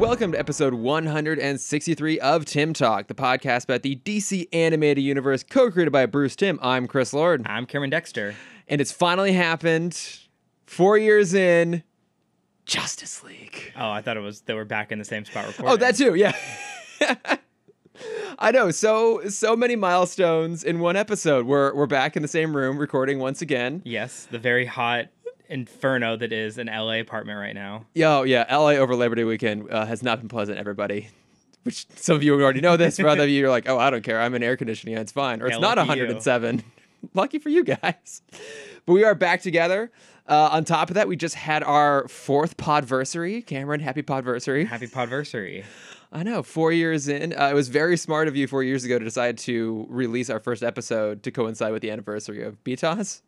Welcome to episode 163 of Timm Talk, the podcast about the DC animated universe co created by Bruce Timm. I'm Chris Lord. I'm Cameron Dexter. And it's finally happened. Four years in, Justice League. Oh, I thought it was that we're back in the same spot recording. Oh, that too, yeah. I know. So so many milestones in one episode. We're we're back in the same room recording once again. Yes, the very hot inferno that is an LA apartment right now. Yo, yeah, LA over Labor Day weekend uh, has not been pleasant, everybody. Which some of you already know this. For other of you, you're like, oh, I don't care. I'm in air conditioning. It's fine. Or it's Yeah, not lucky you. 107. lucky for you guys. But we are back together. Uh, on top of that, we just had our fourth podversary. Cameron, happy podversary. Happy podversary. I know, four years in. Uh, it was very smart of you four years ago to decide to release our first episode to coincide with the anniversary of BTAS.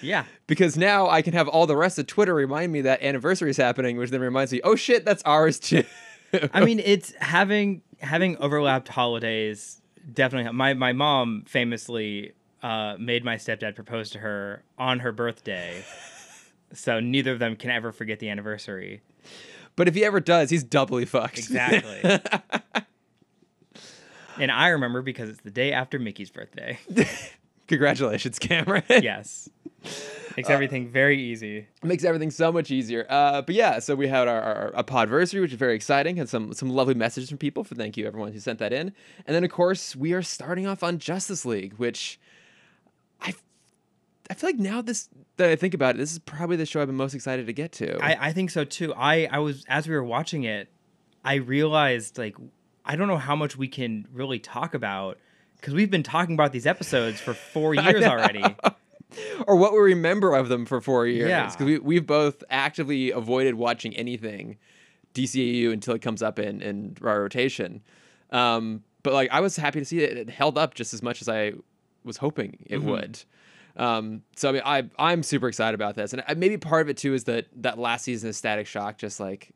Yeah. Because now I can have all the rest of Twitter remind me that anniversary is happening, which then reminds me, oh shit, that's ours too. I mean, it's having having overlapped holidays. Definitely, my my mom famously uh, made my stepdad propose to her on her birthday, so neither of them can ever forget the anniversary. but if he ever does, he's doubly fucked. Exactly. and I remember because it's the day after Mickey's birthday. Congratulations, Cameron. yes. Makes everything very easy. Makes everything so much easier. Uh, but yeah, so we had our, our, our podversary, which is very exciting. Had some some lovely messages from people. For thank you everyone who sent that in. And then of course we are starting off on Justice League, which I I feel like now this that I think about it, this is probably the show I've been most excited to get to. I, I think so too. I, I was as we were watching it, I realized like I don't know how much we can really talk about because we've been talking about these episodes for four years already. or what we remember of them for four years. Yeah. Because we, we've both actively avoided watching anything DCAU until it comes up in, in our rotation. Um, but like I was happy to see that it held up just as much as I was hoping it Mm-hmm. would. Um, so I mean, I I'm super excited about this, and maybe part of it too is that that last season of Static Shock just like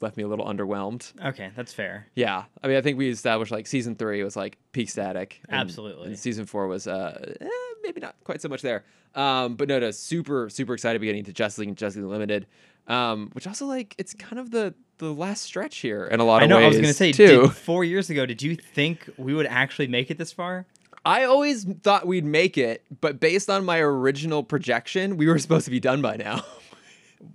left me a little underwhelmed. Okay, that's fair. Yeah, I mean, I think we established like season three was like peak static. and- Absolutely. And season four was uh, eh, maybe not quite so much there. Um, but no, no, super, super excited to be getting to Justice League and Justice League Limited, um, which also like it's kind of the the last stretch here in a lot of I know. ways. I was gonna say, too. did, four years ago, did you think we would actually make it this far? I always thought we'd make it, but based on my original projection, we were supposed to be done by now.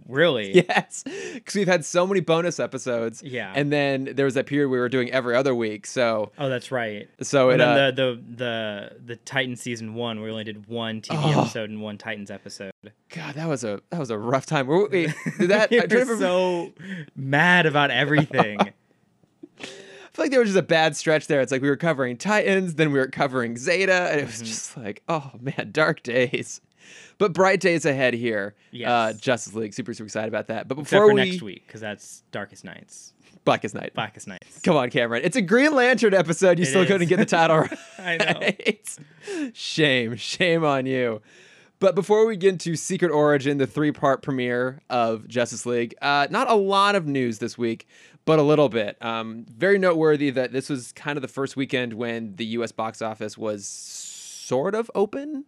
Really? yes, because we've had so many bonus episodes. Yeah. and then there was that period we were doing every other week. So, Oh, that's right. so it And uh, then the, the the the Titan season one, we only did one TV Oh. episode and one Titans episode. God, that was a that was a rough time. Wait, wait, did that? you were remember- so mad about everything. I feel like there was just a bad stretch there. It's like we were covering Titans, then we were covering Zeta, and it Mm-hmm. was just like, oh man, dark days. But bright days ahead here. Uh, Justice League, super super excited about that. But before for we next week, because that's Darkest Nights, Blackest Night. Blackest Nights. Come on, Cameron. It's a Green Lantern episode. You It still is. couldn't get the title right. I know. Shame, shame on you. But before we get into Secret Origin, the three part premiere of Justice League, uh, not a lot of news this week, but a little bit. Um, very noteworthy that this was kind of the first weekend when the US box office was sort of open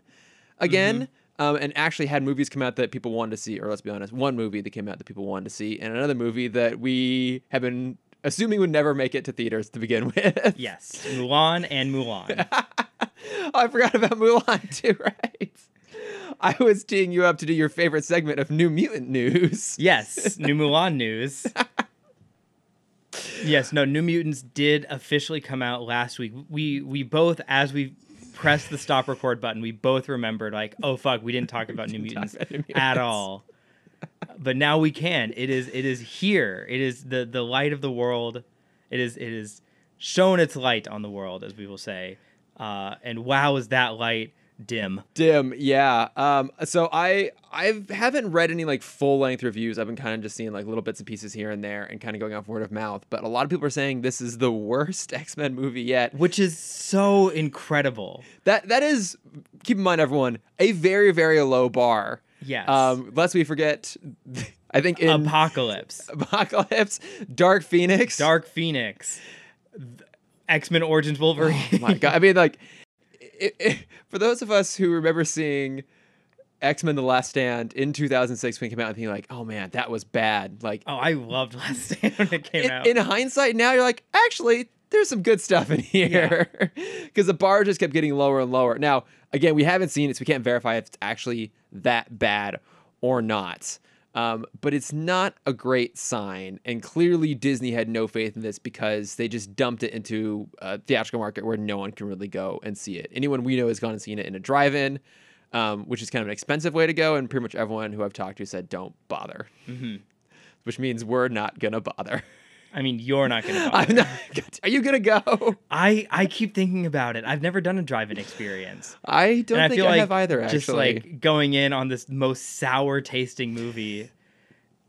again. Um, and actually had movies come out that people wanted to see, or let's be honest, one movie that came out that people wanted to see, and another movie that we have been assuming would never make it to theaters to begin with. Yes, Mulan and Mulan. Oh, I forgot about Mulan too, right? I was teeing you up to do your favorite segment of New Mutant news. Yes, New Mulan news. Yes, no, New Mutants did officially come out last week. We we both, as we pressed the stop record button, we both remembered like, oh fuck, we didn't talk about New didn't talk Mutants about New at all. But now we can. It is it is here. It is the the light of the world. It is it is shown its light on the world, as we will say. Uh, and wow, is that light dim? Dim, yeah. Um, so I I haven't read any like full length reviews. I've been kind of just seeing like little bits and pieces here and there, and kind of going off word of mouth. But a lot of people are saying this is the worst X Men movie yet. Which is so incredible. That that is keep in mind, everyone, a very very low bar. Yes. Um, lest we forget, I think in Apocalypse. Apocalypse, Dark Phoenix, Dark Phoenix, X Men Origins Wolverine. Oh my god! I mean, like, i i for those of us who remember seeing X Men: The Last Stand in 2006 when it came out, and thinking like, "Oh man, that was bad." Like, Oh, I loved Last Stand when it came in, out. in hindsight, now you're like, actually, there's some good stuff in here because the bar just kept getting lower and lower. Now, again, we haven't seen it, so we can't verify if it's actually that bad or not. Um, but it's not a great sign, and clearly Disney had no faith in this because they just dumped it into a theatrical market where no one can really go and see it. Anyone we know has gone and seen it in a drive-in, um, which is kind of an expensive way to go, and pretty much everyone who I've talked to said don't bother, hmm which means we're not gonna bother. I mean, you're not gonna. I'm not. Are you gonna go? I I keep thinking about it. I've never done a drive-in experience. I don't and I think feel I like have either. Actually, just like going in on this most sour tasting movie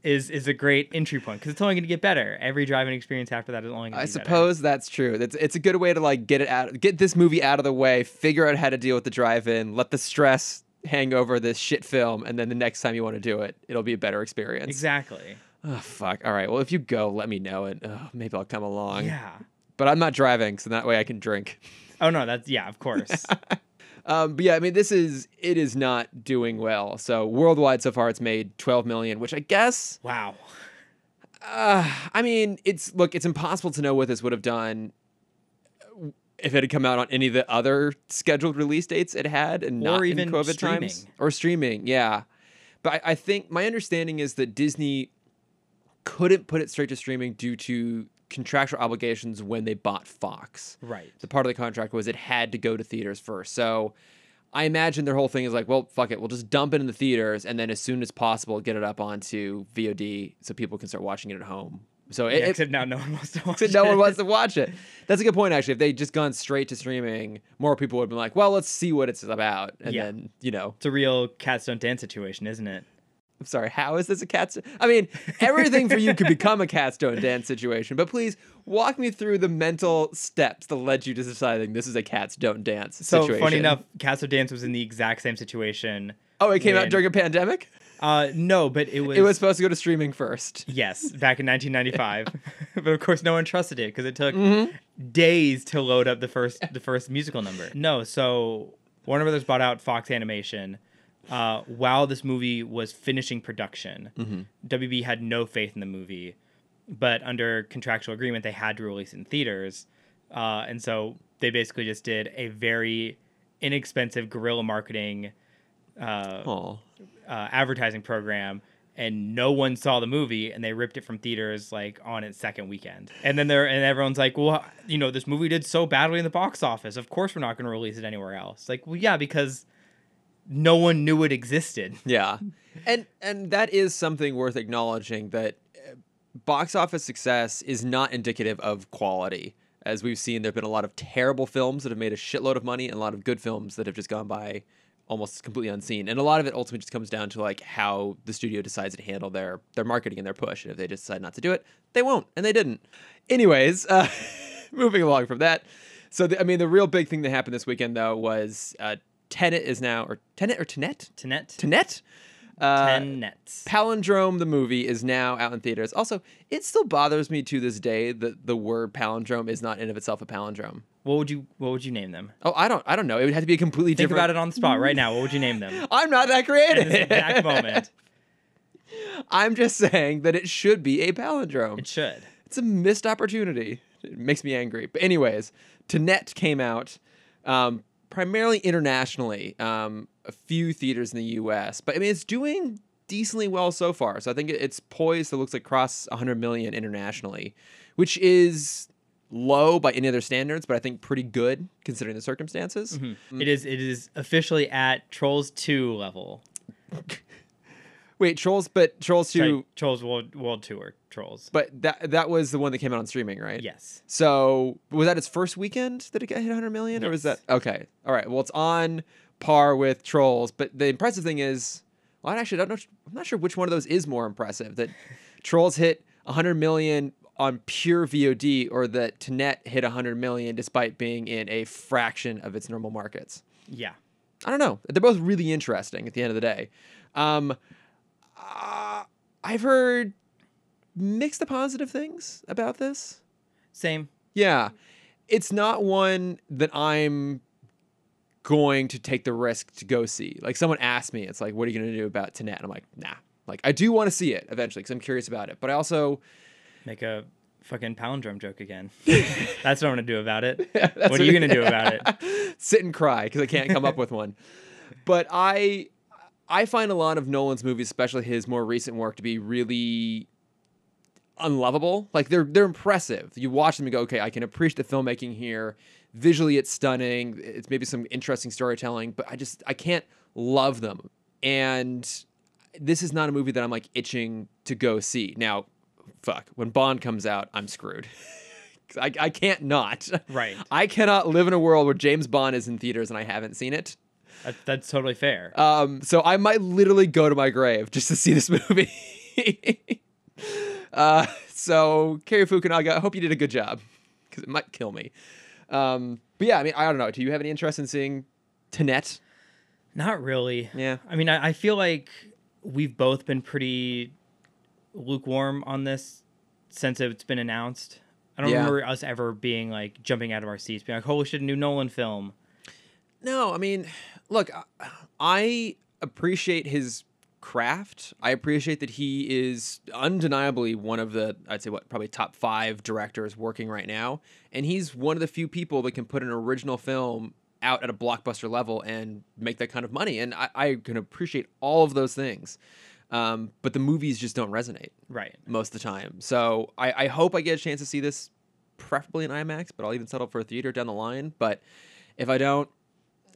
is is a great entry point because it's only going to get better. Every driving experience after that is only going to I be better. suppose that's true. It's it's a good way to like get it out, get this movie out of the way, figure out how to deal with the drive-in, let the stress hang over this shit film, and then the next time you want to do it, it'll be a better experience. Exactly. Oh fuck. All right. Well, if you go, let me know, and oh, maybe I'll come along. Yeah. But I'm not driving, so that way I can drink. Oh no, that's yeah, of course. Um, but yeah, I mean, this is it is not doing well. So worldwide so far, it's made 12 million, which I guess wow. Uh, I mean, it's look, it's impossible to know what this would have done if it had come out on any of the other scheduled release dates it had, and Or not even in COVID times streaming. or streaming. Yeah, but I, I think my understanding is that Disney couldn't put it straight to streaming due to contractual obligations when they bought Fox. Right. The part of the contract was it had to go to theaters first. So I imagine their whole thing is like, well, fuck it, we'll just dump it in the theaters, and then as soon as possible, get it up onto VOD so people can start watching it at home. So it, Yeah, except now no one wants to watch it. no one wants to watch it. That's a good point, actually. If they just gone straight to streaming, more people would have been like, well, let's see what it's about, and Yeah. then you know, It's a real cats don't dance situation, isn't it? I'm sorry, how is this a cat? I mean, everything for you could become a Cats Don't Dance situation, but please walk me through the mental steps that led you to deciding this is a cats don't dance So situation. funny enough, Cats Don't Dance was in the exact same situation. Oh, it came out during a pandemic? Uh, no, but it was. It was supposed to go to streaming first. Yes, back in 1995, but of course no one trusted it because it took Mm-hmm. days to load up the first the first musical number. No, so Warner Brothers bought out Fox Animation uh, while this movie was finishing production. Mm-hmm. WB had no faith in the movie, but under contractual agreement they had to release it in theaters, uh, and so they basically just did a very inexpensive guerrilla marketing. Uh, uh, advertising program and no one saw the movie and they ripped it from theaters like on its second weekend and then there and everyone's like well you know this movie did so badly in the box office of course we're not going to release it anywhere else like well yeah because no one knew it existed Yeah. And and that is something worth acknowledging that uh, box office success is not indicative of quality. As we've seen, there have been a lot of terrible films that have made a shitload of money and a lot of good films that have just gone by almost completely unseen. And a lot of it ultimately just comes down to like how the studio decides to handle their their marketing and their push. And if they just decide not to do it, they won't, and they didn't. Anyways, uh, moving along from that. So the, I mean, the real big thing that happened this weekend though was uh, Tenet is now or Tenet or Tenet Tenet Tenet. Uh, ten nets Palindrome, the movie, is now out in theaters. Also, it still bothers me to this day that the word palindrome is not in of itself a palindrome. what would you what would you name them Oh, I don't, I don't know. It would have to be a completely think different. about it on the spot right now what would you name them I'm not that in creative. this exact moment I'm just saying that it should be a palindrome. it should It's a missed opportunity. It makes me angry. But anyways, Tenet came out um, primarily internationally. Um, a few theaters in the U.S., but I mean it's doing decently well so far. So I think it's poised to looks like cross 100 million internationally, which is low by any other standards, but I think pretty good considering the circumstances. it is it is officially at trolls 2 level Wait, Trolls, but Trolls 2, Sorry, trolls world world tour trolls but that that was the one that came out on streaming, right? yes So was that its first weekend that it got hit 100 million, or was that okay? All right. Well, it's on par with Trolls, but the impressive thing is, well, I actually don't know. I'm not sure which one of those is more impressive. That Trolls hit 100 million on pure VOD, or that Tenet hit 100 million despite being in a fraction of its normal markets. yeah I don't know. They're both really interesting at the end of the day. Um, uh, I've heard mixed to positive things about this. same Yeah. It's not one that I'm going to take the risk to go see. Like someone asked me, it's like, what are you going to do about Tenet? And I'm like, nah. Like I do want to see it eventually because I'm curious about it, but I also Make a fucking palindrome joke again. That's what I'm gonna do about it. That's what are you gonna do about it? Sit and cry because I can't come up with one. But I I find a lot of Nolan's movies, especially his more recent work, to be really unlovable. Like they're they're impressive. You watch them and go, okay, I can appreciate the filmmaking here. Visually, it's stunning. It's maybe some interesting storytelling, but I just I can't love them. And this is not a movie that I'm like itching to go see. Now, fuck, when Bond comes out, I'm screwed. I, I can't not. Right. I cannot live in a world where James Bond is in theaters and I haven't seen it. That, that's totally fair. Um, so I might literally go to my grave just to see this movie. uh, so Cary Fukunaga, I hope you did a good job because it might kill me. Um, but yeah, I mean, I don't know. Do you have any interest in seeing Tenet? Not really. Yeah. I mean, I, I feel like we've both been pretty lukewarm on this since it's been announced. I don't Yeah. remember us ever being like jumping out of our seats, being like, "Holy shit, a new Nolan film!" No, I mean, look, I- appreciate his craft. I appreciate that he is undeniably one of the, I'd say, what, probably top five directors working right now. And he's one of the few people that can put an original film out at a blockbuster level and make that kind of money. And I, I can appreciate all of those things. Um, but the movies just don't resonate Right. most of the time. So I, I hope I get a chance to see this, preferably in IMAX, but I'll even settle for a theater down the line. But if I don't,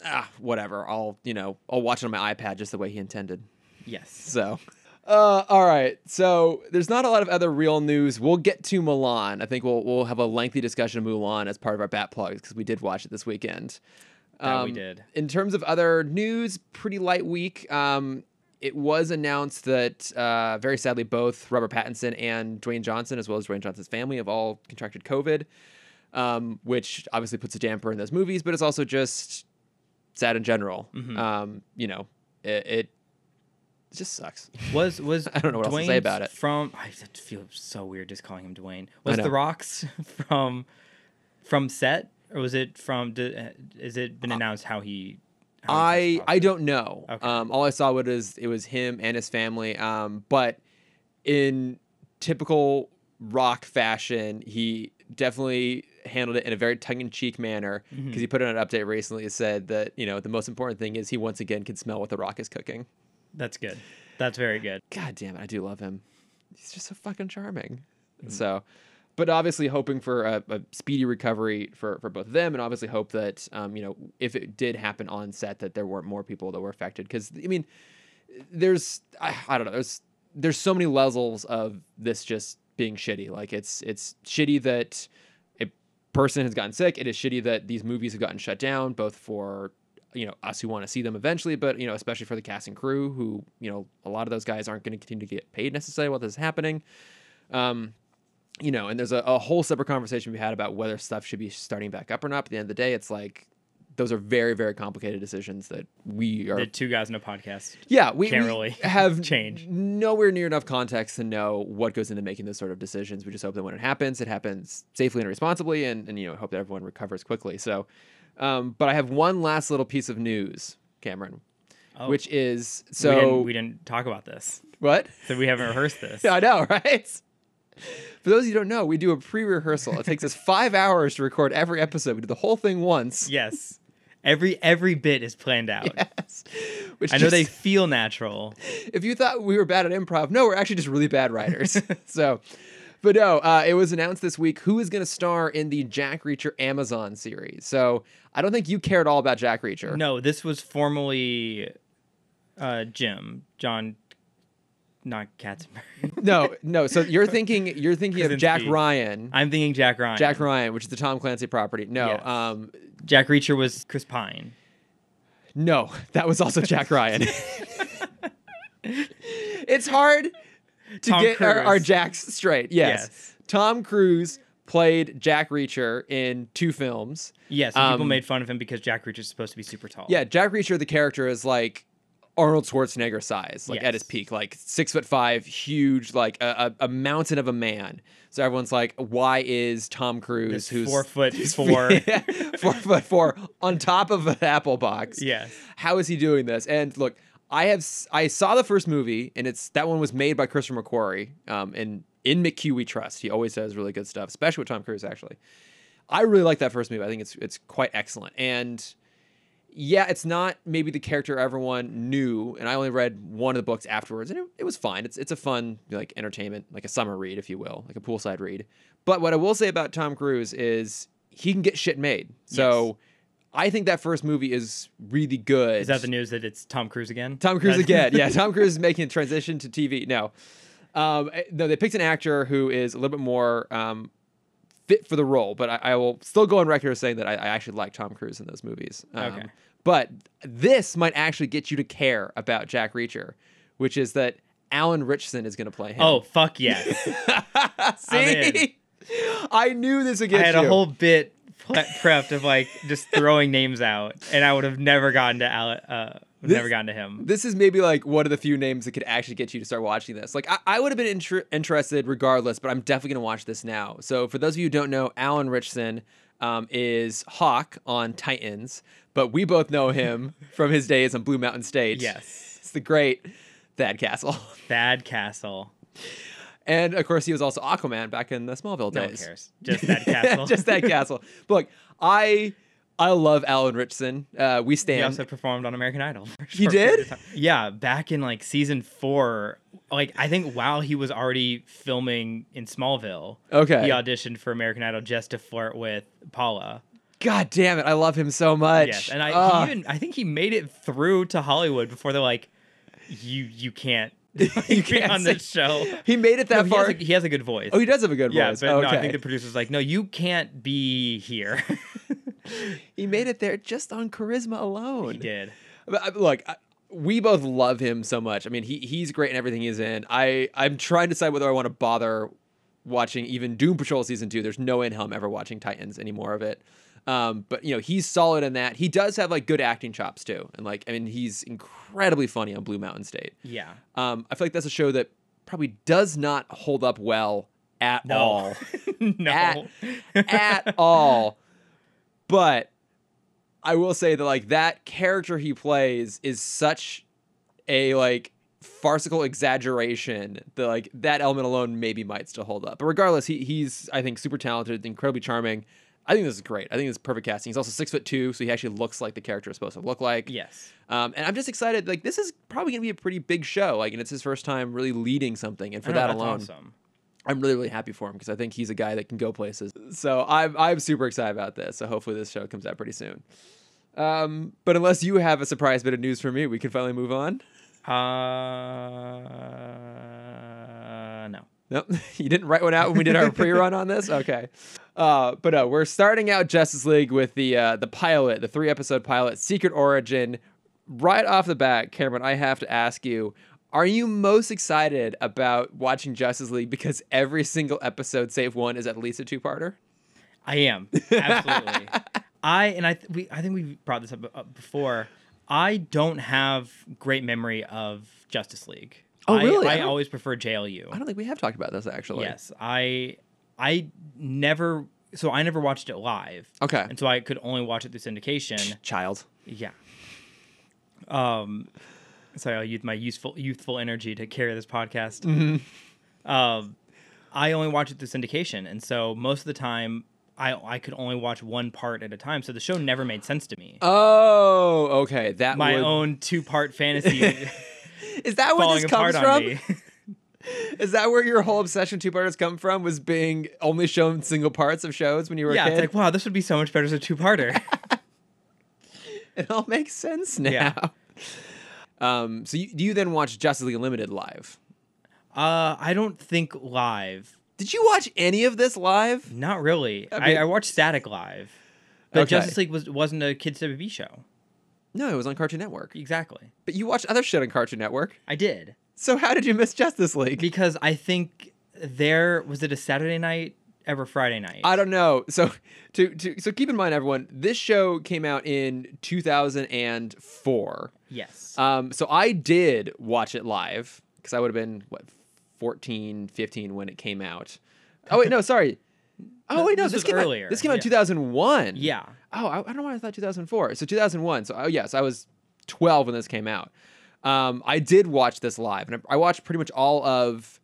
ah, whatever. I'll you know I'll watch it on my iPad just the way he intended. Yes. So. Uh, all right. So there's not a lot of other real news. We'll get to Mulan. I think we'll we'll have a lengthy discussion of Mulan as part of our bat plugs because we did watch it this weekend. That we Um, did. In terms of other news, pretty light week. Um, it was announced that uh, very sadly both Robert Pattinson and Dwayne Johnson, as well as Dwayne Johnson's family, have all contracted COVID, um, which obviously puts a damper in those movies, but it's also just sad in general. Mhm. Um, you know, it, it just sucks. Was was I don't know what else to say about it. From I feel so weird just calling him Dwayne. Was the Rocks from from set or was it from? uh, Is it been announced how he? how I I don't know. Okay. Um, all I saw was it was him and his family. Um, but in typical rock fashion, he definitely handled it in a very tongue-in-cheek manner because Mhm. he put in an update recently. It said that you know the most important thing is he once again can smell what the rock is cooking. That's good. That's very good. God damn it, I do love him. He's just so fucking charming. Mm-hmm. So, but obviously hoping for a, a speedy recovery for, for both of them, and obviously hope that um, you know if it did happen on set that there weren't more people that were affected. Because I mean, there's I, I don't know there's there's so many levels of this just being shitty. Like it's it's shitty that person has gotten sick. It is shitty that these movies have gotten shut down, both for you know us who want to see them eventually, but you know especially for the cast and crew who you know a lot of those guys aren't going to continue to get paid necessarily while this is happening. Um, you know, and there's a, a whole separate conversation we had about whether stuff should be starting back up or not. But at the end of the day, it's like those are very very complicated decisions that we are The two guys in a podcast. yeah, we, Can't we really have change. nowhere near enough context to know what goes into making those sort of decisions. We just hope that when it happens, it happens safely and responsibly, and, and you know hope that everyone recovers quickly. So, um, but I have one last little piece of news, Cameron, Oh, which is we so didn't, we didn't talk about this, what? so we haven't rehearsed this. I know, right? For those of you who don't know, we do a pre-rehearsal. It takes us five hours to record every episode. We do the whole thing once. Yes, every every bit is planned out. Yes. Which I know they feel natural. if you thought we were bad at improv, no, we're actually just really bad writers. so, but no, uh, it was announced this week who is going to star in the Jack Reacher Amazon series. So I don't think you cared all about Jack Reacher. No, this was formerly uh, Jim John, not Katzenberg. no, no. So you're thinking you're thinking of Jack. Ryan. I'm thinking Jack Ryan. Jack Ryan, which is the Tom Clancy property. No, Yes. um, Jack Reacher was Chris Pine. no, that was also Jack Ryan. it's hard to Tom get our, our Jacks straight. Yes. Yes. Tom Cruise played Jack Reacher in two films. Yes, and people Um, made fun of him because Jack Reacher is supposed to be super tall. Yeah, Jack Reacher, the character, is like Arnold Schwarzenegger size, like at his peak, like six foot five, huge, like a, a, a mountain of a man. So everyone's like, why is Tom Cruise, This who's four foot four. four foot four, on top of an apple box? yes. How is he doing this? And look, I have I saw the first movie, and it's that one was made by Christopher McQuarrie. Um, and in McQ we trust. He always does really good stuff, especially with Tom Cruise. Actually, I really like that first movie. I think it's it's quite excellent. And yeah, it's not maybe the character everyone knew, and I only read one of the books afterwards, and it, it was fine. It's it's a fun like entertainment, like a summer read, if you will, like a poolside read. But what I will say about Tom Cruise is he can get shit made. So Yes. I think that first movie is really good. Is that the news that it's Tom Cruise again? Tom Cruise again. Yeah, Tom Cruise is making a transition to TV. No, um, eh, no, they picked an actor who is a little bit more um, fit for the role, but I, I will still go on record saying that I, I actually like Tom Cruise in those movies. Um, Okay. But this might actually get you to care about Jack Reacher, which is that Alan Ritchson is going to play him. Oh fuck yeah! see, I knew this would get I had you. a whole bit prepped of like just throwing names out, and I would have never gotten to Alan. uh, would This- never gotten to him. this is maybe like one of the few names that could actually get you to start watching this. Like I, I would have been inter- interested regardless, but I'm definitely gonna watch this now. So for those of you who don't know, Alan Ritchson um, is Hawk on Titans, but we both know him from his days on Blue Mountain State. Yes, it's the great Thad Castle, Thad Castle. and of course he was also Aquaman back in the Smallville No one days. cares. Just Thad Castle. Just that castle. But look, I I love Alan Ritchson. Uh, we stand. He also performed on American Idol. He did? Yeah, back in like season four. Like I think while he was already filming in Smallville, okay. he auditioned for American Idol just to flirt with Paula. God damn it, I love him so much. Yes, and I he even I think he made it through to Hollywood before they're like, you you can't You can't on this show. he made it that No, he, far. has a, he has a good voice. oh, he does have a good yeah, voice. but okay. no, I think the producer's like, no, you can't be here. he made it there just on charisma alone. he did. But, uh, look, I- we both love him so much. I mean, he he's great in everything he's in. I I'm trying to decide whether I want to bother watching even Doom Patrol season two. There's no way in hell I'm ever watching Titans anymore of it. Um, but you know he's solid in that. He does have like good acting chops too, and like I mean he's incredibly funny on Blue Mountain State. Yeah. Um, I feel like that's a show that probably does not hold up well at No. all. no. At- at all. But I will say that like that character he plays is such a like farcical exaggeration that like that element alone maybe might still hold up. But regardless, he he's I think super talented, incredibly charming. I think this is great. I think this is perfect casting. He's also six foot two, so he actually looks like the character is supposed to look like. yes. Um, and I'm just excited. Like this is probably gonna be a pretty big show. Like, and it's his first time really leading something. And for know, that alone, awesome. I'm really, really happy for him because I think he's a guy that can go places. So I'm, I'm super excited about this. So hopefully this show comes out pretty soon. Um, but unless you have a surprise bit of news for me, we can finally move on. Uh, no. Nope, you didn't write one out when we did our pre-run on this. Okay, uh, but uh, we're starting out Justice League with the uh, the pilot, the three episode pilot, Secret Origin. Right off the bat, Cameron, I have to ask you: Are you most excited about watching Justice League because every single episode, save one, is at least a two-parter? I am absolutely. I and I th- we I think we brought this up, up before. I don't have great memory of Justice League. Oh, I- really? I I, don't- always prefer JLU. I don't think we have talked about this actually. Yes, I I never so I never watched it live, Okay. and so I could only watch it through syndication. Child. Yeah. Um, sorry, I'll use my useful youthful energy to carry this podcast. Mm-hmm. Um, I only watch it through syndication, and so most of the time, I I could only watch one part at a time. So the show never made sense to me. Oh, okay. That my would- own two part fantasy Is that where this comes from? Is that where your whole obsession two parters come from? Was being only shown single parts of shows when you were yeah, a kid? it's like wow, this would be so much better as a two parter. it all makes sense now. Yeah. Um, so you, do you then watch Justice League Unlimited live? uh, I don't think live. Did you watch any of this live? Not really. I I, mean- I, watched Static live, but Okay. Justice League was wasn't a kids TV show. No, it was on Cartoon Network. Exactly. But you watched other shit on Cartoon Network. I did So how did you miss Justice League? because I think there was it a Saturday night ever Friday night? I don't know. So to, to so keep in mind, everyone, this show came out in 2004. yes. Um, so I did watch it live because I would have been what 14, 15 when it came out. Oh wait, no, sorry. Oh wait, no, This this, came earlier, Out, this came out in yeah. 2001. yeah. Oh, I, I don't know why I thought 2004. So 2001. So oh yes, I was 12 when this came out. Um, I did watch this live, and I, I watched pretty much all of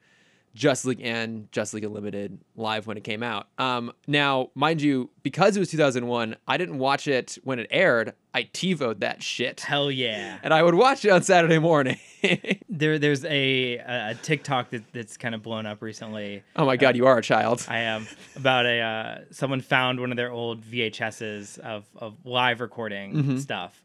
Just League and Justice League Unlimited live when it came out. Um, now, mind you, because it was 2001, I didn't watch it when it aired. I TiVoed that shit, Hell yeah. and I would watch it on Saturday morning. There, there's a, a TikTok that, that's kind of blown up recently. oh my god, you are a child. I am about a uh, someone found one of their old VHSs of, of live recording Mm-hmm. stuff,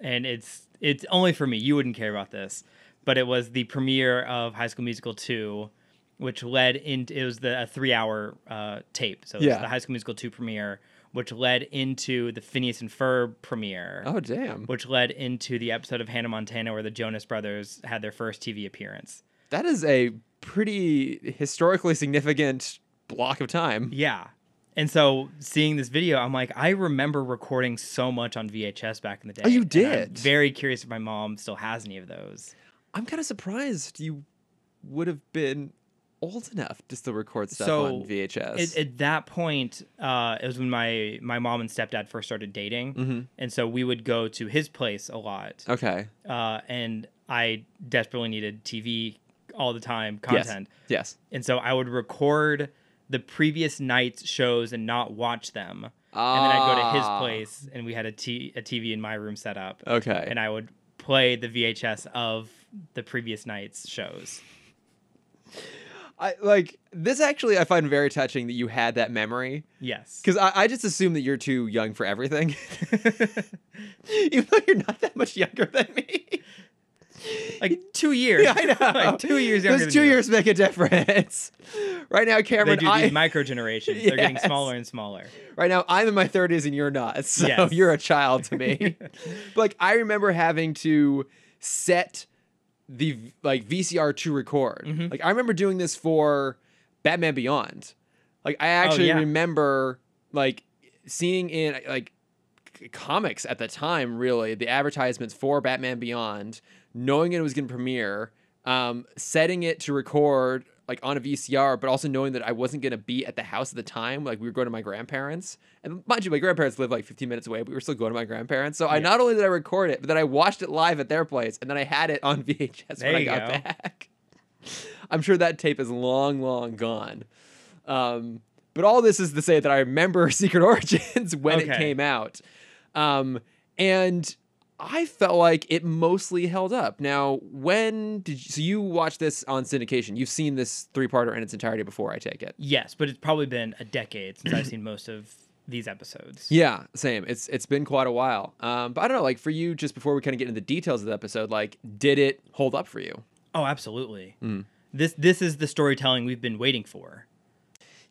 and it's it's only for me. You wouldn't care about this, but it was the premiere of High School Musical two, which led into it was the a three hour uh, tape. So it was Yeah. the High School Musical two premiere, which led into the Phineas and Ferb premiere. Oh damn, Which led into the episode of Hannah Montana where the Jonas Brothers had their first TV appearance. that is a pretty historically significant block of time. Yeah. And so seeing this video, I'm like, I remember recording so much on VHS back in the day. Oh, you did? very curious if my mom still has any of those. I'm kind of surprised you would have been old enough to still record stuff So, on VHS. At, at that point, uh, it was when my my mom and stepdad first started dating, Mm-hmm. and so we would go to his place a lot. okay. Uh, and I desperately needed TV all the time Yes. content, Yes. and so I would record the previous night's shows and not watch them. and then I'd go to his Ah. place, and we had a, t- a TV in my room set up, Okay. and I would play the VHS of the previous night's shows. I like this actually I find very touching that you had that memory. Yes, Because I, I just assume that you're too young for everything. Even though you're not that much younger than me. like two years. Yeah, I know. like two years younger. Those two years make a difference. Right now, Cameron, They do I, these micro generations. They're getting smaller and smaller. right now I'm in my 30s and you're not. So Yes. you're a child to me. but like I remember having to set the like VCR to record. Mhm. Like I remember doing this for Batman Beyond. Like I actually Oh, yeah. remember like seeing in like comics at the time really the advertisements for Batman Beyond, knowing it was going to premiere, um, setting it to record like on a VCR, but also knowing that I wasn't going to be at the house at the time. Like we were going to my grandparents, and mind you, my grandparents live like 15 minutes away. But we were still going to my grandparents. So I not only did I record it, but then I watched it live at their place, and then I had it on VHS There when I got go. back. I'm sure that tape is long, long gone. Um, but all this is to say that I remember Secret Origins when it came out. Um, and I felt like it mostly held up. Now, when did you, so you watched this on syndication? You've seen this three-parter in its entirety before, I take it. Yes, but it's probably been a decade since I've seen most of these episodes. Yeah, same. It's it's been quite a while. Um, but I don't know, like for you, just before we kind of get into the details of the episode, like did it hold up for you? Oh, absolutely. Mm. This this is the storytelling we've been waiting for.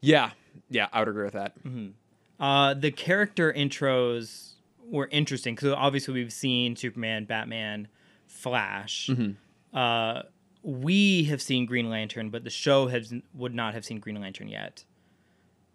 Yeah, yeah, I would agree with that. Uh, the character intros were interesting because obviously we've seen Superman, Batman, Flash. Mm-hmm. Uh, we have seen Green Lantern, but the show has would not have seen Green Lantern yet.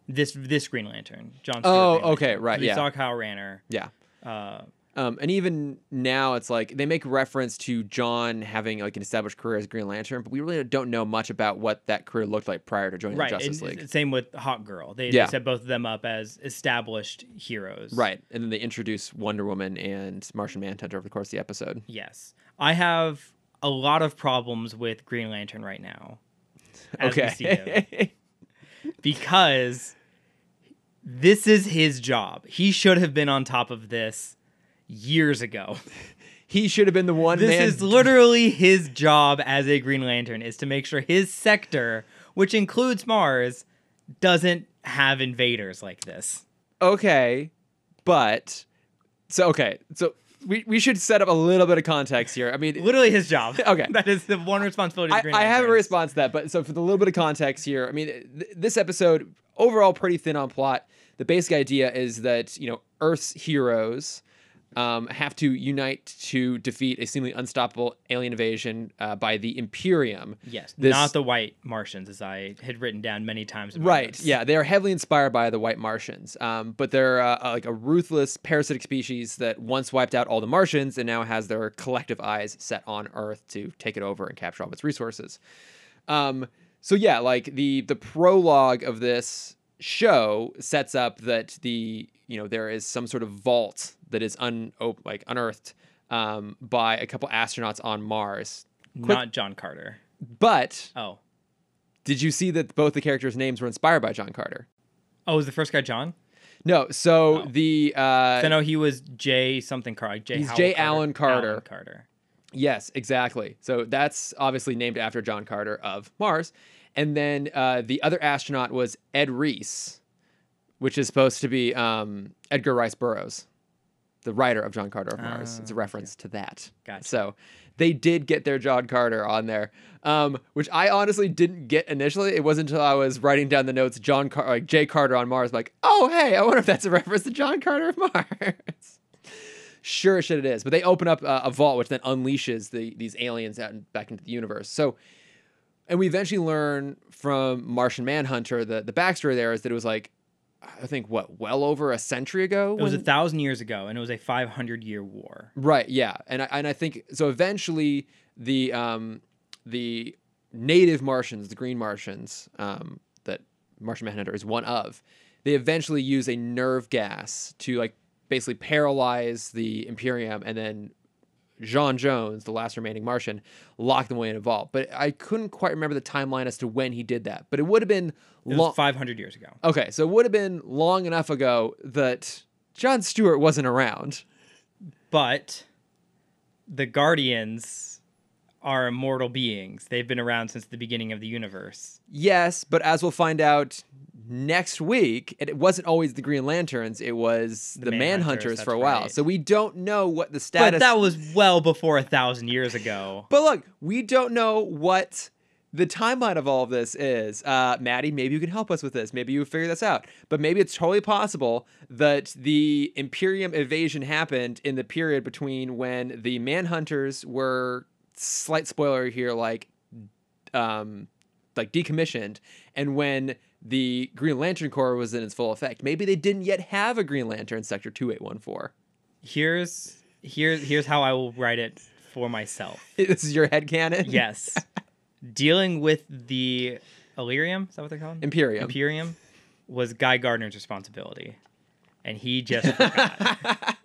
This this Green Lantern, John. Stewart Oh, okay, right, We yeah. saw Kyle Rayner. Yeah. Uh, Um, and even now, it's like they make reference to John having like an established career as Green Lantern, but we really don't know much about what that career looked like prior to joining right. the Justice and League. Same with Hawk Girl. They, Yeah. they set both of them up as established heroes. Right, and then they introduce Wonder Woman and Martian Manhunter over the course of the episode. Yes. I have a lot of problems with Green Lantern right now. as we see him. okay. because this is his job. He should have been on top of this years ago. he should have been the one This man. is literally his job as a Green Lantern is to make sure his sector, which includes Mars, doesn't have invaders like this. okay, but so okay, so we, we should set up a little bit of context here. I mean, Literally his job. Okay. That is the one responsibility I, Green I have a response to that, but so for the little bit of context here, I mean, th- this episode overall pretty thin on plot. The basic idea is that you know Earth's heroes um, have to unite to defeat a seemingly unstoppable alien invasion uh, by the Imperium. Yes, This- not the white Martians, as I had written down many times. Right. notes. Yeah, they are heavily inspired by the White Martians, um, but they're uh, uh, like a ruthless parasitic species that once wiped out all the Martians and now has their collective eyes set on Earth to take it over and capture all of its resources. Um, so yeah, like the the prologue of this show sets up that the you know there is some sort of vault that is un like unearthed um, by a couple astronauts on Mars. not John Carter. But Oh, did you see that both the characters' names were inspired by John Carter? oh, was the first guy John? No, so Oh. the uh, I know he was J something Carter. J. He's Howell J. Carter. Allen Carter. Carter. yes, exactly. So that's obviously named after John Carter of Mars, and then uh, the other astronaut was Ed Reese, which is supposed to be um, Edgar Rice Burroughs, the writer of John Carter of Mars. It's a Ah, reference to that. Gotcha. So they did get their John Carter on there, um, which I honestly didn't get initially. It wasn't until I was writing down the notes, John Car- like Jay Carter on Mars. Like, oh hey, I wonder if that's a reference to John Carter of Mars. sure as shit it is. But they open up uh, a vault, which then unleashes the these aliens out and back into the universe. So. And we eventually learn from Martian Manhunter that the backstory there is that it was like, I think what well over a century ago. It was a thousand years ago, and it was a 500 year war. Right. Yeah. And I, and I think so. Eventually, the um, the native Martians, the Green Martians, um, that Martian Manhunter is one of, they eventually use a nerve gas to like basically paralyze the Imperium, and then J'onn J'onzz, the last remaining Martian, locked them away in a vault. But I couldn't quite remember the timeline as to when he did that. But it would have been long. 500 years ago. Okay, so it would have been long enough ago that John Stewart wasn't around. But the Guardians are immortal beings. They've been around since the beginning of the universe. Yes, but as we'll find out next week, it wasn't always the Green Lanterns, it was the, The Manhunters, Manhunters, for a while. right. So we don't know what the status But that was well before a thousand years ago. But look, we don't know what the timeline of all of this is. Uh, Maddie, maybe you can help us with this. Maybe you figure this out. But maybe it's totally possible that the Imperium invasion happened in the period between when the Manhunters were slight spoiler here, like um, like decommissioned, and when the Green Lantern Corps was in its full effect. Maybe they didn't yet have a Green Lantern Sector Two Eight One Four. Here's here here's how I will write it for myself. This is your head canon. Yes. Dealing with the Illyrium, is that what they're called? Imperium. Imperium was Guy Gardner's responsibility. And he just forgot.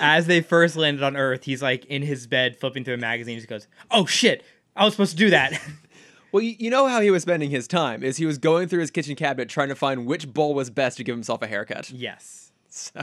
As they first landed on Earth, he's like in his bed flipping through a magazine. He just goes, Oh shit, I was supposed to do that. Well, you, you know how he was spending his time is he was going through his kitchen cabinet trying to find which bowl was best to give himself a haircut. yes. So,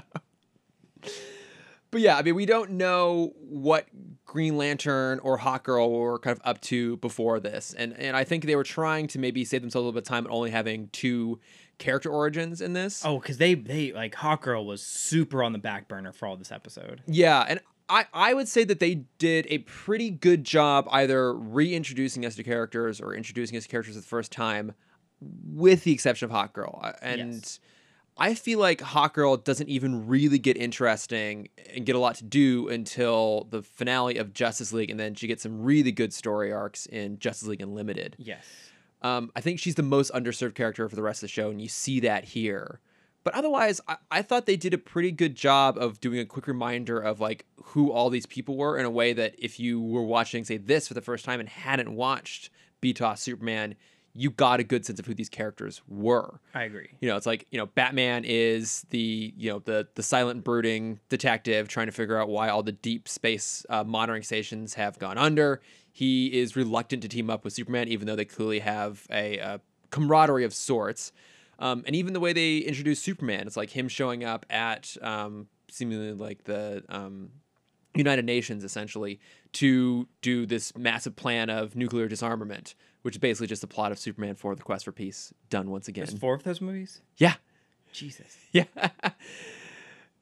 but yeah, I mean, we don't know what Green Lantern or Hawk Girl were kind of up to before this, and and I think they were trying to maybe save themselves a little bit of time and only having two character origins in this. Oh, because they they like Hawkgirl was super on the back burner for all this episode. Yeah, and I, I would say that they did a pretty good job either reintroducing us to characters or introducing us to characters for the first time, with the exception of Hawkgirl. And Yes. I feel like Hawkgirl doesn't even really get interesting and get a lot to do until the finale of Justice League, and then she gets some really good story arcs in Justice League Unlimited. Yes. Um, I think she's the most underserved character for the rest of the show, and you see that here. But otherwise, I, I thought they did a pretty good job of doing a quick reminder of like who all these people were in a way that if you were watching, say, this for the first time and hadn't watched BTOS Superman, you got a good sense of who these characters were. I agree. You know, it's like you know, Batman is the you know the the silent brooding detective trying to figure out why all the deep space uh, monitoring stations have gone under. He is reluctant to team up with Superman, even though they clearly have a, a camaraderie of sorts. Um, and even the way they introduce Superman, it's like him showing up at um, seemingly like the um, United Nations essentially to do this massive plan of nuclear disarmament, which is basically just the plot of Superman for the Quest for Peace done once again. There's four of those movies. Yeah. Jesus. Yeah.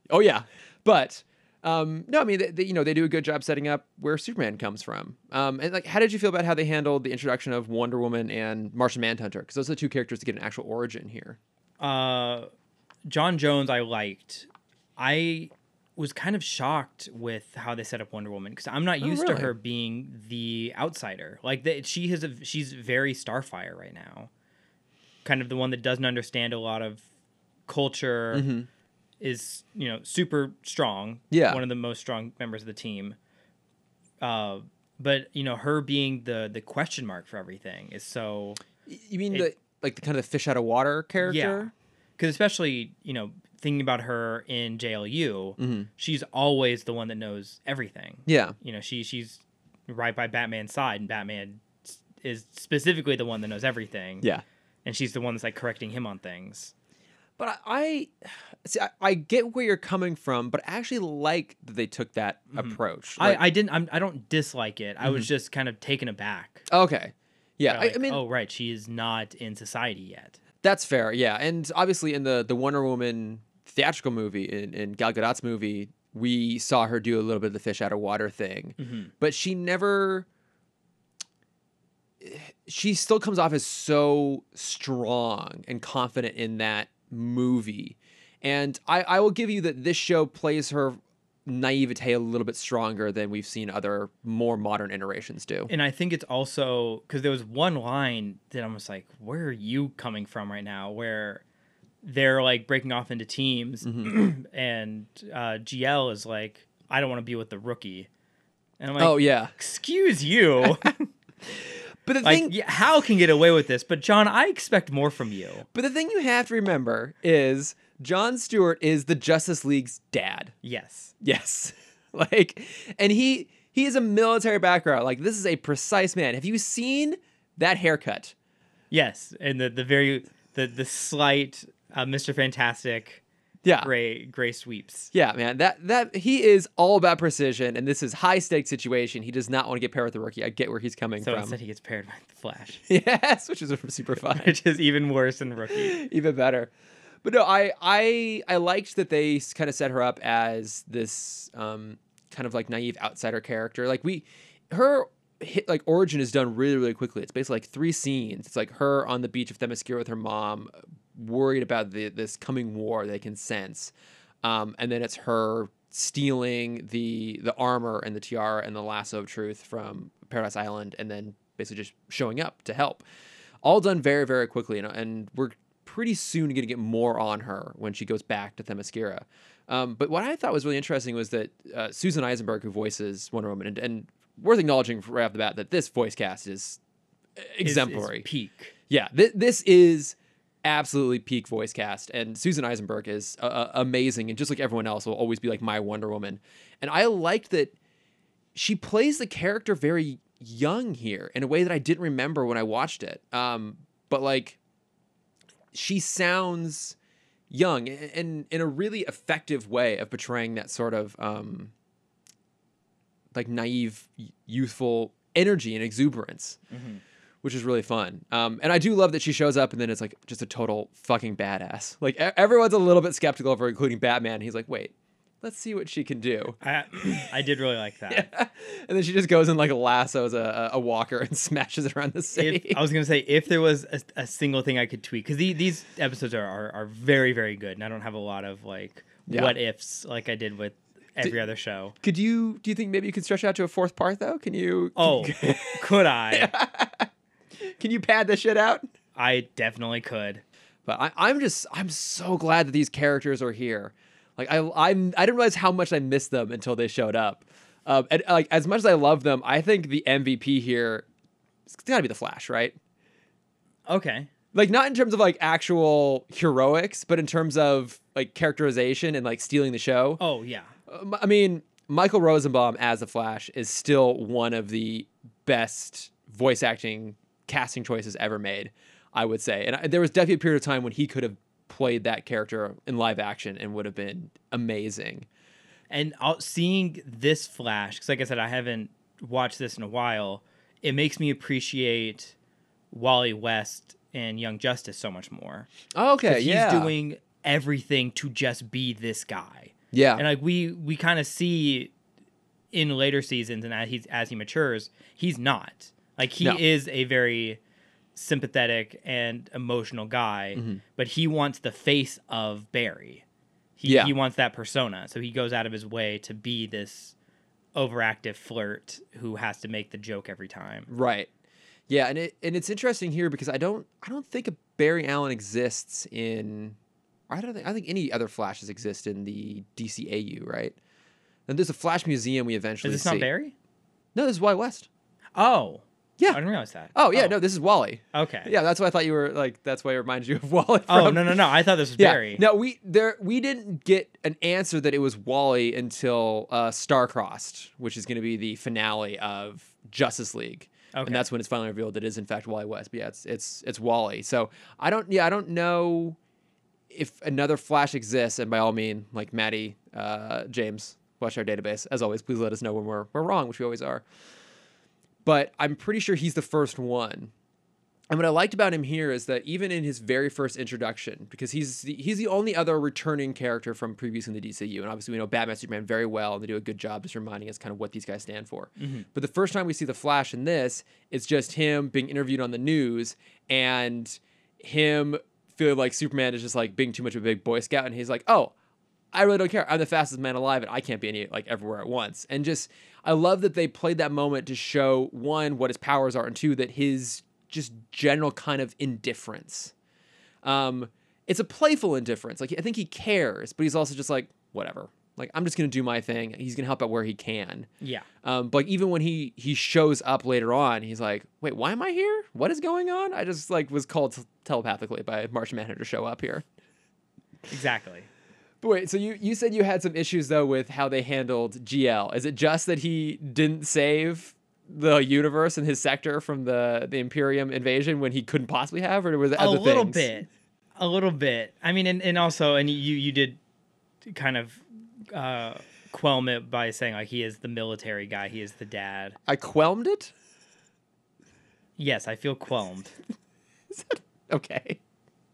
oh yeah. But um, no, I mean, they, they, you know, they do a good job setting up where Superman comes from. Um, and like, how did you feel about how they handled the introduction of Wonder Woman and Martian Manhunter? Because those are the two characters to get an actual origin here. Uh, J'onn J'onzz, I liked. I was kind of shocked with how they set up Wonder Woman because I'm not Oh, used really? to her being the outsider. Like that, she has a she's very Starfire right now, kind of the one that doesn't understand a lot of culture. Mhm. Is you know super strong. Yeah. one of the most strong members of the team. Uh, but you know her being the the question mark for everything is so You mean It- the like the kind of the fish out of water character? Yeah. because especially you know thinking about her in JLU, Mhm. she's always the one that knows everything. Yeah. You know, she she's right by Batman's side, and Batman is specifically the one that knows everything. Yeah. and she's the one that's like correcting him on things. But I, I see. I, I get where you're coming from, but I actually like that they took that approach. Like- Mm-hmm. I I didn't I'm, I don't dislike it. I was just kind of taken aback. okay. Yeah, I, Like, I mean oh right, she is not in society yet. that's fair. Yeah, and obviously in the the Wonder Woman theatrical movie in, in Gal Gadot's movie, we saw her do a little bit of the fish out of water thing, Mhm. but she never. She still comes off as so strong and confident in that movie, and I, I will give you that this show plays her naivete a little bit stronger than we've seen other more modern iterations do. And I think it's also because there was one line that I'm just like, where are you coming from right now? Where they're like breaking off into teams, Mm-hmm. and uh, GL is like, I don't want to be with the rookie. And I'm like, oh yeah, excuse you. but the like, thing yeah, Hal can get away with this, but John, I expect more from you. But the thing you have to remember is John Stewart is the Justice League's dad. Yes. Yes. like and he he is a military background. Like this is a precise man. Have you seen that haircut? Yes. And the, the very, the, the slight uh, Mr. Fantastic Yeah. gray, gray sweeps. Yeah, man. That that he is all about precision and this is high stakes situation. He does not want to get paired with the rookie. I get where he's coming So from. instead he gets paired with the Flash, yes, which is super fun. which is even worse than the rookie. even better. But no, I I I liked that they kind of set her up as this um, kind of like naive outsider character. Like we, her hit like origin is done really really quickly. It's basically like three scenes. It's like her on the beach of Themyscira with her mom, worried about the this coming war they can sense, um, and then it's her stealing the the armor and the tiara and the lasso of truth from Paradise Island, and then basically just showing up to help all done very very quickly and, and we're pretty soon going to get more on her when she goes back to Themyscira. Um, but what I thought was really interesting was that uh, Susan Eisenberg, who voices Wonder Woman, and, and worth acknowledging right off the bat that this voice cast is Is- is exemplary. peak. yeah, th- this is absolutely peak voice cast, and Susan Eisenberg is uh, uh, amazing, and just like everyone else, will always be like my Wonder Woman. And I liked that she plays the character very young here in a way that I didn't remember when I watched it. Um, but like, she sounds young and in, a really effective way of portraying that sort of um, like naive, youthful energy and exuberance, which is really fun. Um, and I do love that she shows up and then it's like just a total fucking badass. Like everyone's a little bit skeptical of her, including Batman. He's like, wait, let's see what she can do. I I did really like that. and then she just goes and like lassos a, a walker and smashes it around the city. If, I was gonna say if there was a, a single thing I could tweak because the, these episodes are, are are very very good and I don't have a lot of like Yeah. what ifs like I did with every other show. could you? Do you think maybe you could stretch it out to a fourth part though? Can you? Oh, could I? Can you pad this shit out? I definitely could. But I, I'm just I'm so glad that these characters are here. Like I I'm I didn't realize how much I missed them until they showed up. Um, and like as much as I love them, I think the MVP here it's got to be the Flash, right? Okay. Like not in terms of like actual heroics, but in terms of like characterization and like stealing the show. Oh yeah. Um, I mean, Michael Rosenbaum as the Flash is still one of the best voice acting casting choices ever made, I would say. And I, there was definitely a period of time when he could have played that character in live action and would have been amazing. And I'll, seeing this Flash, because like I said, I haven't watched this in a while. It makes me appreciate Wally West and Young Justice so much more. Oh, okay, 'Cause yeah, He's doing everything to just be this guy. yeah, and like we we kind of see in later seasons and as he's as he matures he's not like he No. is a very sympathetic and emotional guy Mm-hmm. but he wants the face of barry He Yeah. he wants that persona, so he goes out of his way to be this overactive flirt who has to make the joke every time. Right. Yeah, and it and it's interesting here because I don't I don't think a Barry Allen exists in I don't think I think any other flashes exist in the DCAU, right? And there's a Flash museum we eventually Is this see. not Barry? No, this is Wally West. Oh, Yeah. I didn't realize that. Oh yeah, no, this is Wally. Okay. Yeah, that's why I thought you were like that's why it reminded you of Wally. Oh no no no! I thought this was Yeah. Barry. No, we there we didn't get an answer that it was Wally until uh, Starcrossed, which is going to be the finale of Justice League. Okay. And that's when it's finally revealed that it is in fact Wally West. But yeah, it's it's it's Wally. So I don't yeah I don't know if another Flash exists. And by all means, like Maddie uh, James, watch our database. As always, please let us know when we're we're wrong, which we always are. But I'm pretty sure he's the first one. And what I liked about him here is that even in his very first introduction, because he's the, he's the only other returning character from previous in the DCU, and obviously we know Batman, Superman very well, and they do a good job just reminding us kind of what these guys stand for. Mm-hmm. But the first time we see the Flash in this, it's just him being interviewed on the news and him feeling like Superman is just like being too much of a big Boy Scout, and he's like, oh, I really don't care. I'm the fastest man alive, and I can't be any like everywhere at once. And just, I love that they played that moment to show one what his powers are, and two that his just general kind of indifference. Um, it's a playful indifference. Like I think he cares, but he's also just like whatever. Like I'm just gonna do my thing. He's gonna help out where he can. Yeah. Um, but even when he he shows up later on, he's like, "Wait, why am I here? What is going on?" I just like was called telepathically by Martian Manhunter to show up here. Exactly. But wait, so you you said you had some issues though with how they handled GL. Is it just that he didn't save the universe and his sector from the the Imperium invasion when he couldn't possibly have, or was it a little things? bit a little bit i mean and, and also and you you did kind of uh quell it by saying like he is the military guy he is the dad I quelmed it. yes i feel quelled Okay,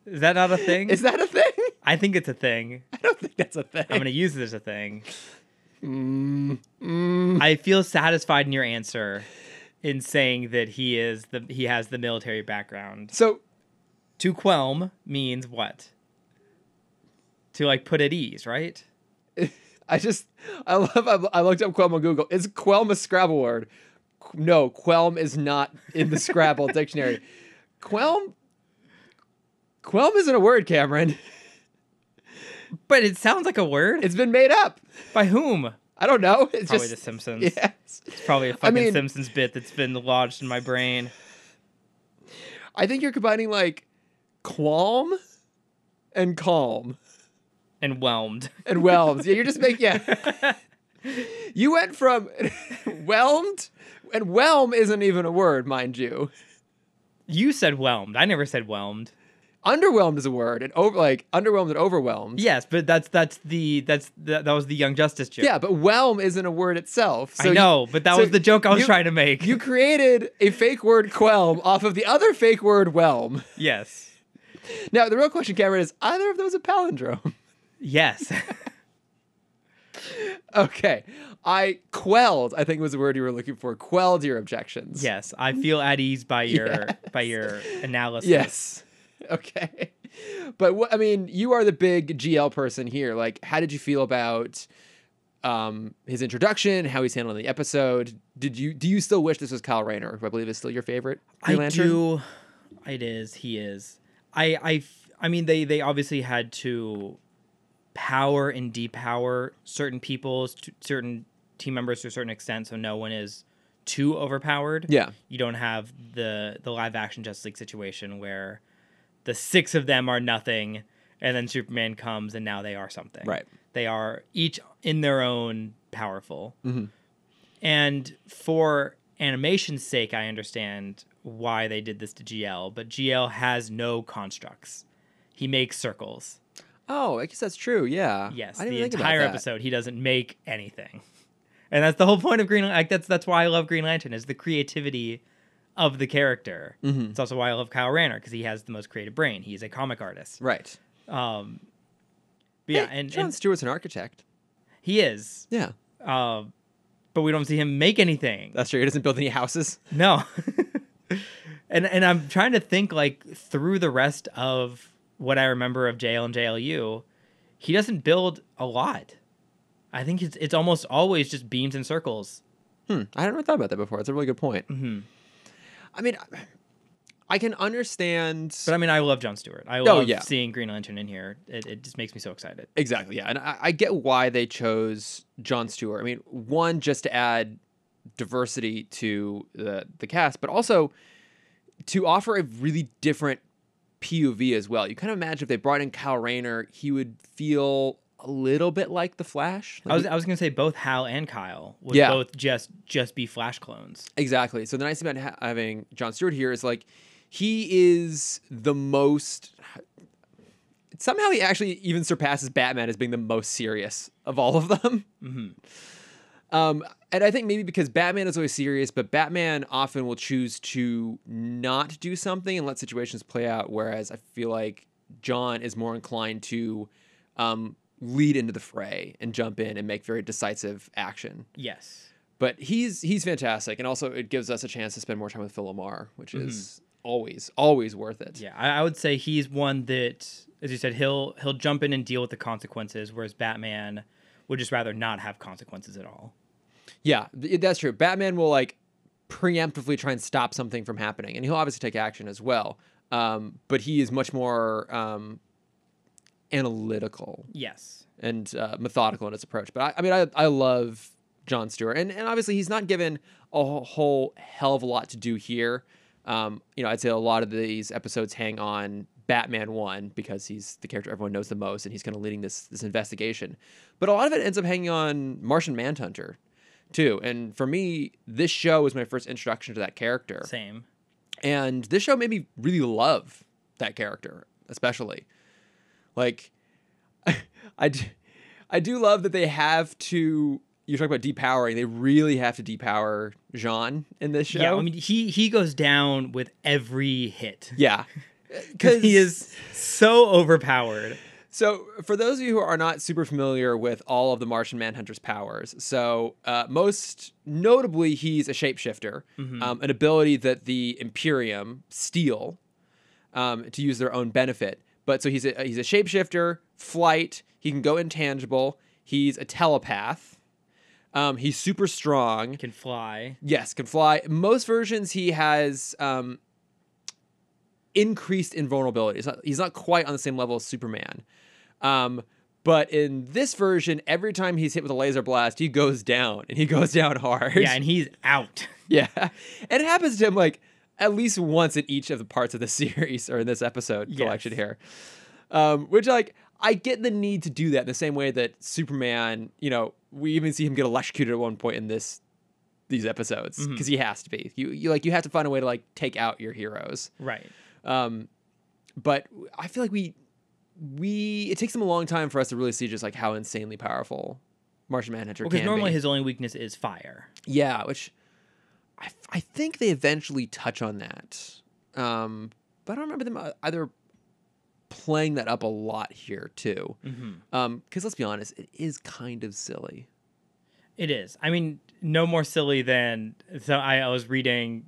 is that not a thing is that a thing? I think it's a thing I don't think that's a thing. i'm gonna use it as a thing Mm, mm. i feel satisfied in your answer in saying that he is the he has the military background So to quelm means what to like put at ease right I just I love I, looked up Quelm on Google. Is Quelm a Scrabble word? No, Quelm is not in the Scrabble dictionary. Quelm Quelm isn't a word, Cameron. But it sounds like a word It's been made up. by whom I don't know. It's Probably just The Simpsons. yes. It's probably a fucking mean- Simpsons bit that's been lodged in my brain. I think you're combining like qualm and calm And whelmed. and whelmed. yeah, you're just making yeah. You went from whelmed and whelm isn't even a word, mind you. You said whelmed. I never said whelmed. Underwhelmed is a word, and over like underwhelmed and overwhelmed. Yes, but that's that's the that's that, that was the Young Justice joke. Yeah, but whelm isn't a word itself. So I you- know, but that so was the joke I was you- trying to make. You created a fake word quelm off of the other fake word whelm. yes. Now the real question, Cameron, is either of those a palindrome? Yes. okay, I quelled. I think was the word you were looking for. Quelled your objections. yes. I feel at ease by your Yes. by your analysis. Yes. Okay. But what I mean, you are the big GL person here. Like, how did you feel about um his introduction, how he's handling the episode? Did you do you still wish this was Kyle Rayner, who I believe is still your favorite Green I Lantern? do. It is. He is. I I I mean, they. They obviously had to power and depower certain people, certain team members to a certain extent, so no one is too overpowered. Yeah. You don't have the the live action Justice League situation where the six of them are nothing, and then Superman comes and now they are something. Right. They are each in their own powerful. Mhm. And for animation's sake, I understand why they did this to GL, but GL has no constructs. He makes circles. Oh, I guess that's true. Yeah. Yes, I didn't the think about entire that. episode he doesn't make anything. And that's the whole point of Green Like that's that's why I love Green Lantern is the creativity of the character. Mhm. It's also why I love Kyle Rayner because he has the most creative brain. He's a comic artist. Right. Um, but yeah, Hey, and, John and Stewart's an architect. he is. Yeah. Uh, but we don't see him make anything. That's true. He doesn't build any houses. No. and and I'm trying to think like through the rest of what I remember of JL and JLU, he doesn't build a lot. I think it's it's almost always just beams and circles. Hmm. I hadn't really thought about that before. It's a really good point. hmm I mean, I can understand. But I mean, I love John Stewart. I oh, love Oh, yeah. seeing Green Lantern in here. It, it just makes me so excited. Exactly, yeah. And I, I get why they chose John Stewart. I mean, one, just to add diversity to the, the cast, but also to offer a really different POV as well. You kind of imagine if they brought in Kyle Rayner, he would feel a little bit like the Flash. Like I was I was gonna say both Hal and Kyle would Yeah. both just just be Flash clones. Exactly. So the nice thing about ha- having John Stewart here is like he is the most. Somehow he actually even surpasses Batman as being the most serious of all of them. hmm Um, and I think maybe because Batman is always serious, but Batman often will choose to not do something and let situations play out. Whereas I feel like John is more inclined to um, lead into the fray and jump in and make very decisive action. Yes. But he's he's fantastic, and also it gives us a chance to spend more time with Phil Lamar, which is always always worth it. Yeah, I, I would say he's one that, as you said, he'll he'll jump in and deal with the consequences, whereas Batman would just rather not have consequences at all. Yeah, that's true. Batman will like preemptively try and stop something from happening, and he'll obviously take action as well. Um, but he is much more um, analytical Yes. and uh, methodical in his approach. But I, I mean, I, I love John Stewart, and, and obviously he's not given a whole hell of a lot to do here. Um, you know, I'd say a lot of these episodes hang on Batman one because he's the character everyone knows the most, and he's kind of leading this this investigation. But a lot of it ends up hanging on Martian Manhunter, too. And for me, this show was my first introduction to that character. Same. And this show made me really love that character, especially. Like, I, do, I do love that they have to. You're talking about depowering. They really have to depower J'onn in this show. Yeah, I mean he he goes down with every hit. yeah, Because he is so overpowered. So, for those of you who are not super familiar with all of the Martian Manhunter's powers, so uh, most notably, he's a shapeshifter, um, an ability that the Imperium steal um, to use their own benefit. But so he's a he's a shapeshifter, flight. He can go intangible. He's a telepath. Um, he's super strong. Can fly. Yes, can fly. Most versions he has um, increased invulnerability. He's not, he's not quite on the same level as Superman. Um, but in this version, every time he's hit with a laser blast, he goes down and he goes down hard. Yeah, and he's out. yeah. And it happens to him like at least once in each of the parts of the series or in this episode collection Yes. here. Um, which like I get the need to do that in the same way that Superman, you know, we even see him get electrocuted at one point in this these episodes because he has to be. You, you like you have to find a way to like take out your heroes. Right. Um, but I feel like we we it takes them a long time for us to really see just like how insanely powerful Martian Manhunter Because can normally be. his only weakness is fire. Yeah, which I, I think they eventually touch on that. Um, but I don't remember them uh, either playing that up a lot here too. Mm-hmm. Um, because let's be honest, it is kind of silly. It is. I mean, no more silly than so. I, I was reading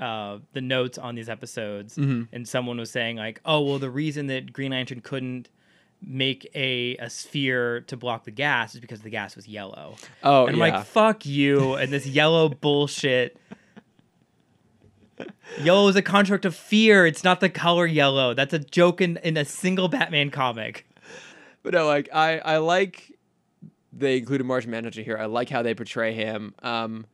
uh, the notes on these episodes, Mm-hmm. and someone was saying like, "Oh, well, the reason that Green Lantern couldn't make a a sphere to block the gas is because the gas was yellow." Oh, and I'm yeah. like, "Fuck you!" And this yellow bullshit. Yellow is a construct of fear. It's not the color yellow. That's a joke in, in a single Batman comic. but no, like I, I like they included Martian Manhunter here. I like how they portray him. Um,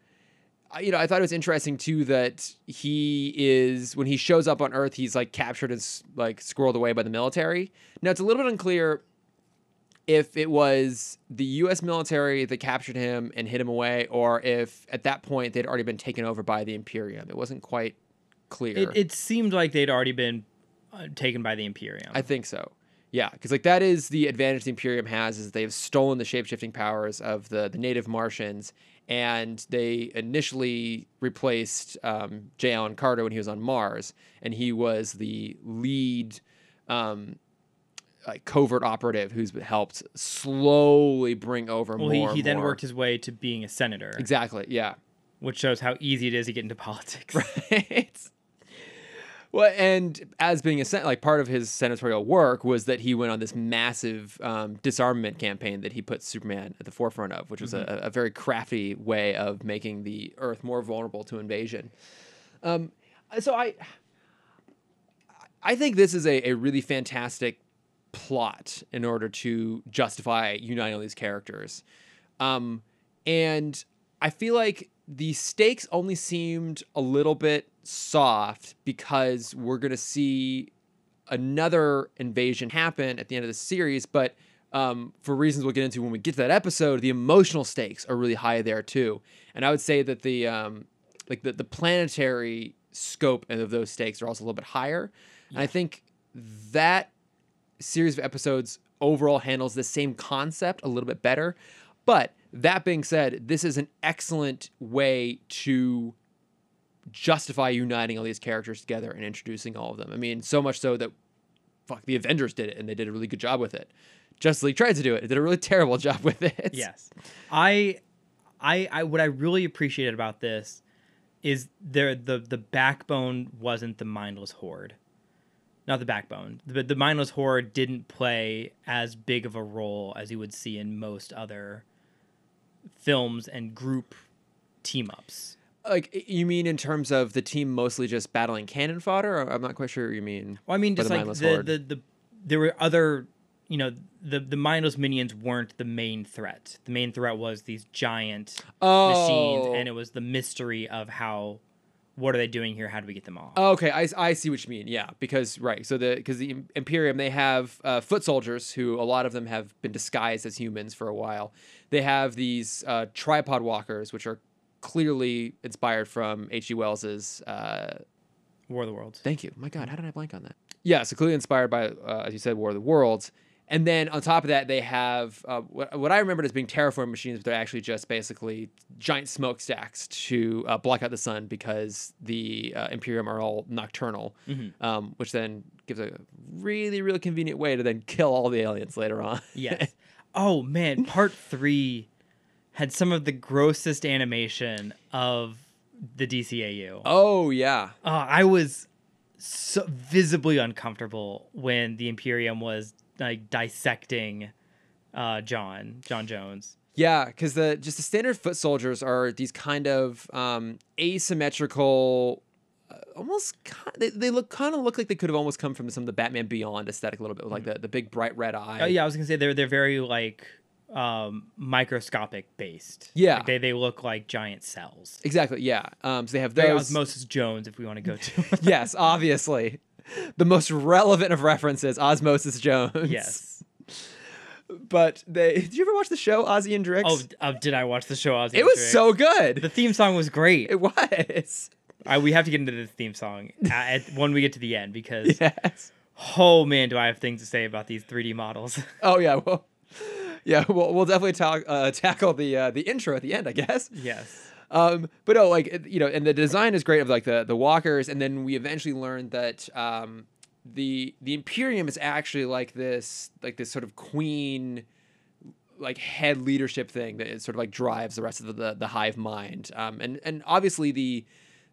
you know, I thought it was interesting too that he is when he shows up on Earth, he's like captured and like squirreled away by the military. Now it's a little bit unclear if it was the U.S. military that captured him and hid him away, or if at that point they'd already been taken over by the Imperium. It wasn't quite clear. It, it seemed like they'd already been uh, taken by the Imperium. I think so. Yeah, because like that is the advantage the Imperium has is they have stolen the shapeshifting powers of the the native Martians, and they initially replaced um, J. Allen Carter when he was on Mars, and he was the lead. Um, like covert operative who's helped slowly bring over well, more. he, he then more. worked his way to being a senator, exactly. Yeah. which shows how easy it is to get into politics. Right. Well, and as being a sen- like part of his senatorial work was that he went on this massive um, disarmament campaign that he put Superman at the forefront of, which was a, a very crafty way of making the Earth more vulnerable to invasion. Um, so I, I think this is a, a really fantastic plot in order to justify uniting all these characters. Um, and I feel like the stakes only seemed a little bit soft because we're going to see another invasion happen at the end of the series. But um, for reasons we'll get into when we get to that episode, the emotional stakes are really high there too. And I would say that the um, like the, the planetary scope of those stakes are also a little bit higher. And I think that series of episodes overall handles the same concept a little bit better. But that being said, this is an excellent way to justify uniting all these characters together and introducing all of them. I mean, so much so that fuck the Avengers did it and they did a really good job with it. Justice League tried to do it. It did a really terrible job with it. Yes. I I I what I really appreciated about this is there the the backbone wasn't the mindless horde. Not the backbone. The, the mindless horde didn't play as big of a role as you would see in most other films and group team ups. Like you mean in terms of the team mostly just battling cannon fodder? Or I'm not quite sure what you mean. Well, I mean just the like the, the the there were other you know the the mindless minions weren't the main threat. The main threat was these giant oh. machines and it was the mystery of how what are they doing here? How do we get them off? Okay, I, I see what you mean. Yeah, because right, so the because the Imperium they have uh, foot soldiers who a lot of them have been disguised as humans for a while. They have these uh, tripod walkers, which are clearly inspired from H.G. Wells's. Uh, War of the Worlds. thank you. My God, how did I blank on that? Yeah, so clearly inspired by, uh, as you said, War of the Worlds. And then on top of that, they have uh, what, what I remembered as being terraform machines, but they're actually just basically giant smokestacks to uh, block out the sun because the uh, Imperium are all nocturnal, um, which then gives a really, really convenient way to then kill all the aliens later on. Yes. oh man, part three had some of the grossest animation of the DCAU. oh, yeah. Uh, I was so visibly uncomfortable when the Imperium was like dissecting uh, John J'onn J'onzz. Yeah, because the just the standard foot soldiers are these kind of um, asymmetrical, uh, almost ki they, they look kind of look like they could have almost come from some of the Batman Beyond aesthetic a little bit, with like the, the big bright red eye. Oh yeah, I was gonna say they're they're very like um, microscopic based. Yeah. Like, they they look like giant cells. exactly. Yeah. Um, so they have Very. Osmosis Jones, if we want to go to. yes, obviously, the most relevant of references, Osmosis Jones. yes. But they did you ever watch the show Ozzy and Drix? Oh, uh, did I watch the show? Ozzy it was Drix? so good. The theme song was great. it was. I, we have to get into the theme song at, when we get to the end because Yes. oh man, do I have things to say about these 3D models? Oh yeah. Well. Yeah, we'll, we'll definitely talk, uh, tackle the uh, the intro at the end, I guess. yes. Um, but no, like you know, and the design is great of like the the walkers, and then we eventually learned that um, the the Imperium is actually like this like this sort of queen like head leadership thing that it sort of like drives the rest of the the hive mind. Um, and and obviously the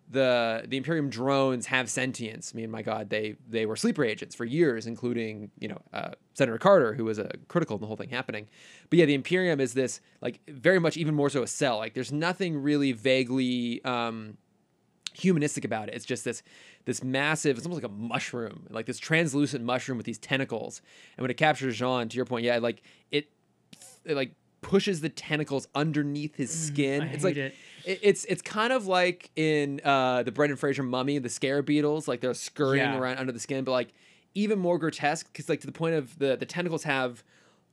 the the Imperium drones have sentience. I mean, my God, they they were sleeper agents for years, including you know uh, Senator Carter, who was a critical in the whole thing happening. But yeah, the Imperium is this like very much even more so a cell. Like there's nothing really vaguely um, humanistic about it. It's just this this massive. It's almost like a mushroom, like this translucent mushroom with these tentacles. And when it captures J'onn, to your point, yeah, like it, it like pushes the tentacles underneath his skin. I it's like it- it's it's kind of like in uh, the Brendan Fraser Mummy, the scarab beetles, like they're scurrying Yeah. around under the skin, but like even more grotesque because like to the point of the the tentacles have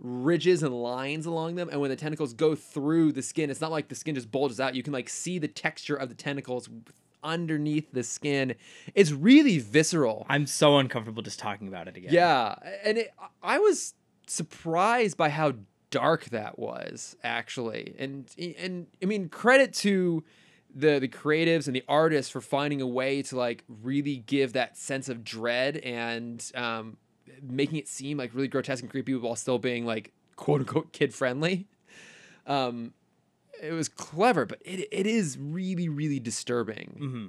ridges and lines along them, and when the tentacles go through the skin, it's not like the skin just bulges out. You can like see the texture of the tentacles underneath the skin. It's really visceral. I'm so uncomfortable just talking about it again. Yeah, and it, I was surprised by how dark that was actually, and and I mean credit to the the creatives and the artists for finding a way to like really give that sense of dread and um, making it seem like really grotesque and creepy while still being like quote unquote kid friendly. Um, it was clever, but it it is really really disturbing hmm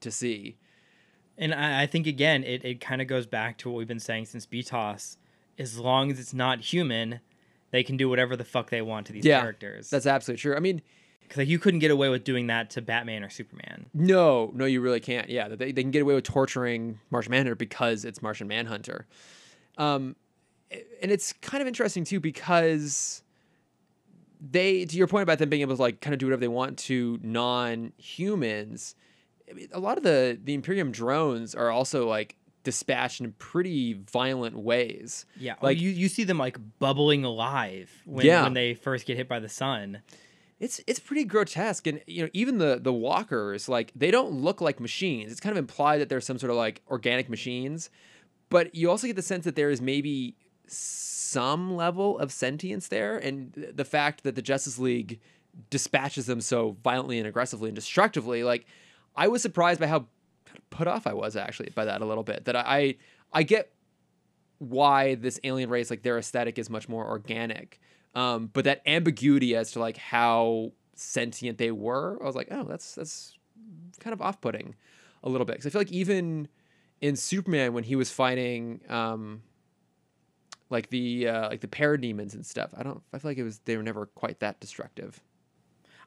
to see. And I, I think again, it, it kind of goes back to what we've been saying since BTAS. As long as it's not human, they can do whatever the fuck they want to these Yeah, characters. That's absolutely true. I mean, Because like, you couldn't get away with doing that to Batman or Superman. no, no, you really can't. Yeah, they, they can get away with torturing Martian Manhunter because it's Martian Manhunter. Um, and it's kind of interesting too because they, to your point about them being able to like kind of do whatever they want to non-humans. I mean, a lot of the the Imperium drones are also like dispatched in pretty violent ways. Yeah, like Like- you, you see them like bubbling alive when, Yeah. when they first get hit by the sun. it's it's pretty grotesque and you know even the the walkers like they don't look like machines it's kind of implied that there's some sort of like organic machines but you also get the sense that there is maybe some level of sentience there and the fact that the justice league dispatches them so violently and aggressively and destructively like i was surprised by how put off i was actually by that a little bit that i i get why this alien race like their aesthetic is much more organic um, but that ambiguity as to like how sentient they were i was like oh that's that's kind of off-putting a little bit. Because i feel like even in superman when he was fighting um, like the uh, like the parademons and stuff i don't i feel like it was they were never quite that destructive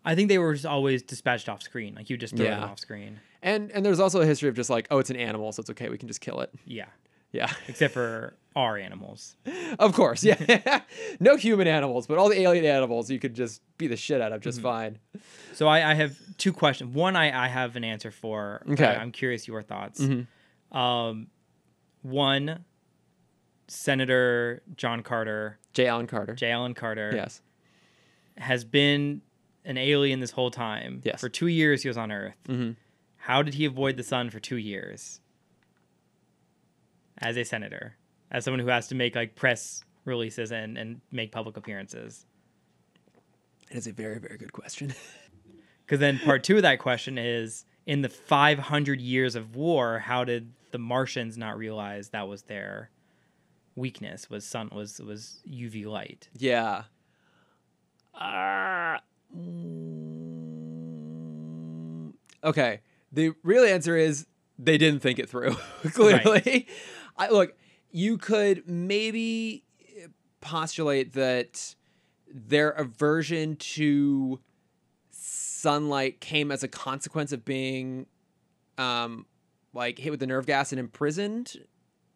I think they were just always dispatched off screen. Like you just throw them off screen. and and there's also a history of just like oh it's an animal so it's okay we can just kill it Yeah, yeah except for our animals. of course yeah no human animals but all the alien animals you could just beat the shit out of just fine So I, I have two questions. One, I, I have an answer for. Okay. I, am curious your thoughts. Mhm. Um, one, Senator John Carter, j allen carter J. Allen Carter, yes has been an alien this whole time. Yes. For two years, he was on Earth. hmm How did he avoid the sun for two years? As a senator, as someone who has to make like press releases and, and make public appearances. It is a very, very good question. Because then part two of that question is in the 500 years of war, how did the Martians not realize that was their weakness? Was sun was was UV light? yeah. Uh, mm, okay. The real answer is they didn't think it through. Clearly, I look. You could maybe postulate that their aversion to sunlight came as a consequence of being um like hit with the nerve gas and imprisoned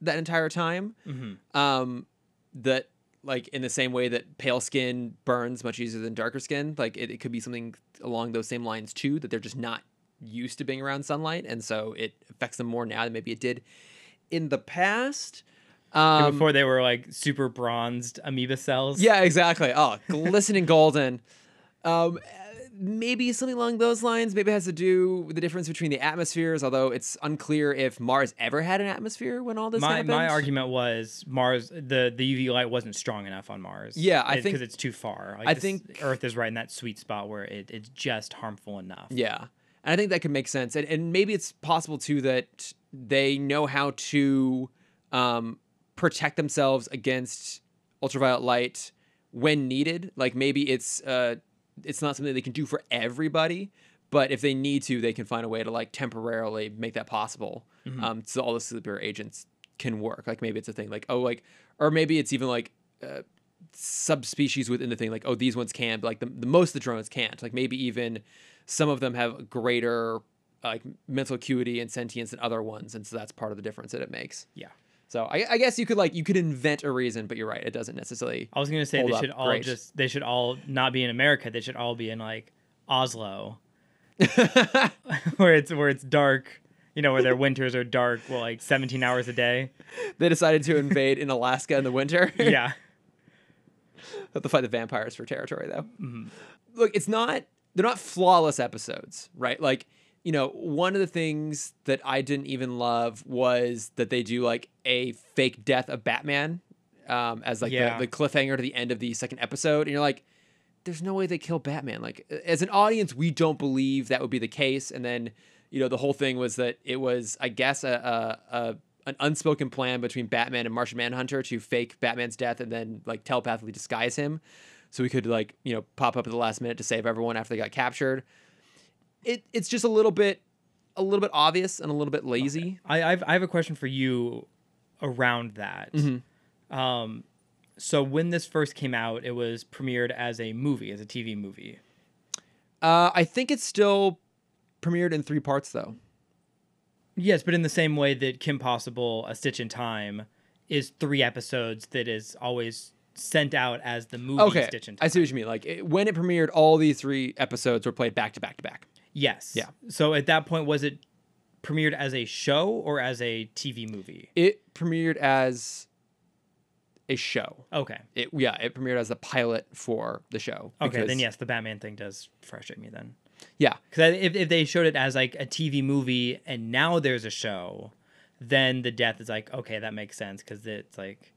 that entire time Mm-hmm. um that like in the same way that pale skin burns much easier than darker skin like it, it could be something along those same lines too that they're just not used to being around sunlight and so it affects them more now than maybe it did in the past. Um Before they were like super bronzed amoeba cells. yeah exactly. Oh glistening golden. Um maybe something along those lines maybe it has to do with the difference between the atmospheres although it's unclear if mars ever had an atmosphere when all this My, happened my argument was Mars the, the UV light wasn't strong enough on Mars. Yeah, I think- because it's too far. Like I think- Earth is right in that sweet spot where it, it's just harmful enough. Yeah. And I think that could make sense. And, and maybe it's possible too that they know how to um, protect themselves against ultraviolet light when needed. Like maybe it's uh, it's not something they can do for everybody, but if they need to, they can find a way to like temporarily make that possible. Um, so all the sleeper agents can work. Like maybe it's a thing like oh like or maybe it's even like uh, subspecies within the thing like oh these ones can but like the, the most of the drones can't like maybe even some of them have greater like mental acuity and sentience than other ones and so that's part of the difference that it makes Yeah. So I, I guess you could like you could invent a reason but you're right it doesn't necessarily I was gonna say they should all great. just they should all not be in America. They should all be in like Oslo, where it's where it's dark. You know, where their winters are dark, well, like 17 hours a day. they decided to invade in alaska in the winter Yeah. have to fight the vampires for territory though Mhm. look it's not they're not flawless episodes right like you know one of the things that i didn't even love was that they do like a fake death of batman um, as like Yeah. the, the cliffhanger to the end of the second episode and you're like there's no way they kill batman like as an audience we don't believe that would be the case and then you know the whole thing was that it was i guess a, a, a an unspoken plan between batman and martian manhunter to fake batman's death and then like telepathically disguise him so we could like you know pop up at the last minute to save everyone after they got captured. It it's just a little bit a little bit obvious and a little bit lazy. I I've, I have a question for you around that. Mm-hmm. Um, so when this first came out, it was premiered as a movie, as a TV movie. Uh, I think it's still premiered in three parts though. Yes, but in the same way that Kim Possible, A Stitch in Time, is three episodes that is always sent out as the movie Okay, Stitch in Time. I see what you mean. Like it, when it premiered, all these three episodes were played back to back to back. Yes. Yeah. So at that point, was it premiered as a show or as a TV movie? It premiered as a show. Okay. It yeah, it premiered as the pilot for the show. Okay, then yes, the Batman thing does frustrate me then. Yeah, Because if, if they showed it as like a TV movie and now there's a show, then the death is like, okay, that makes sense because it's like,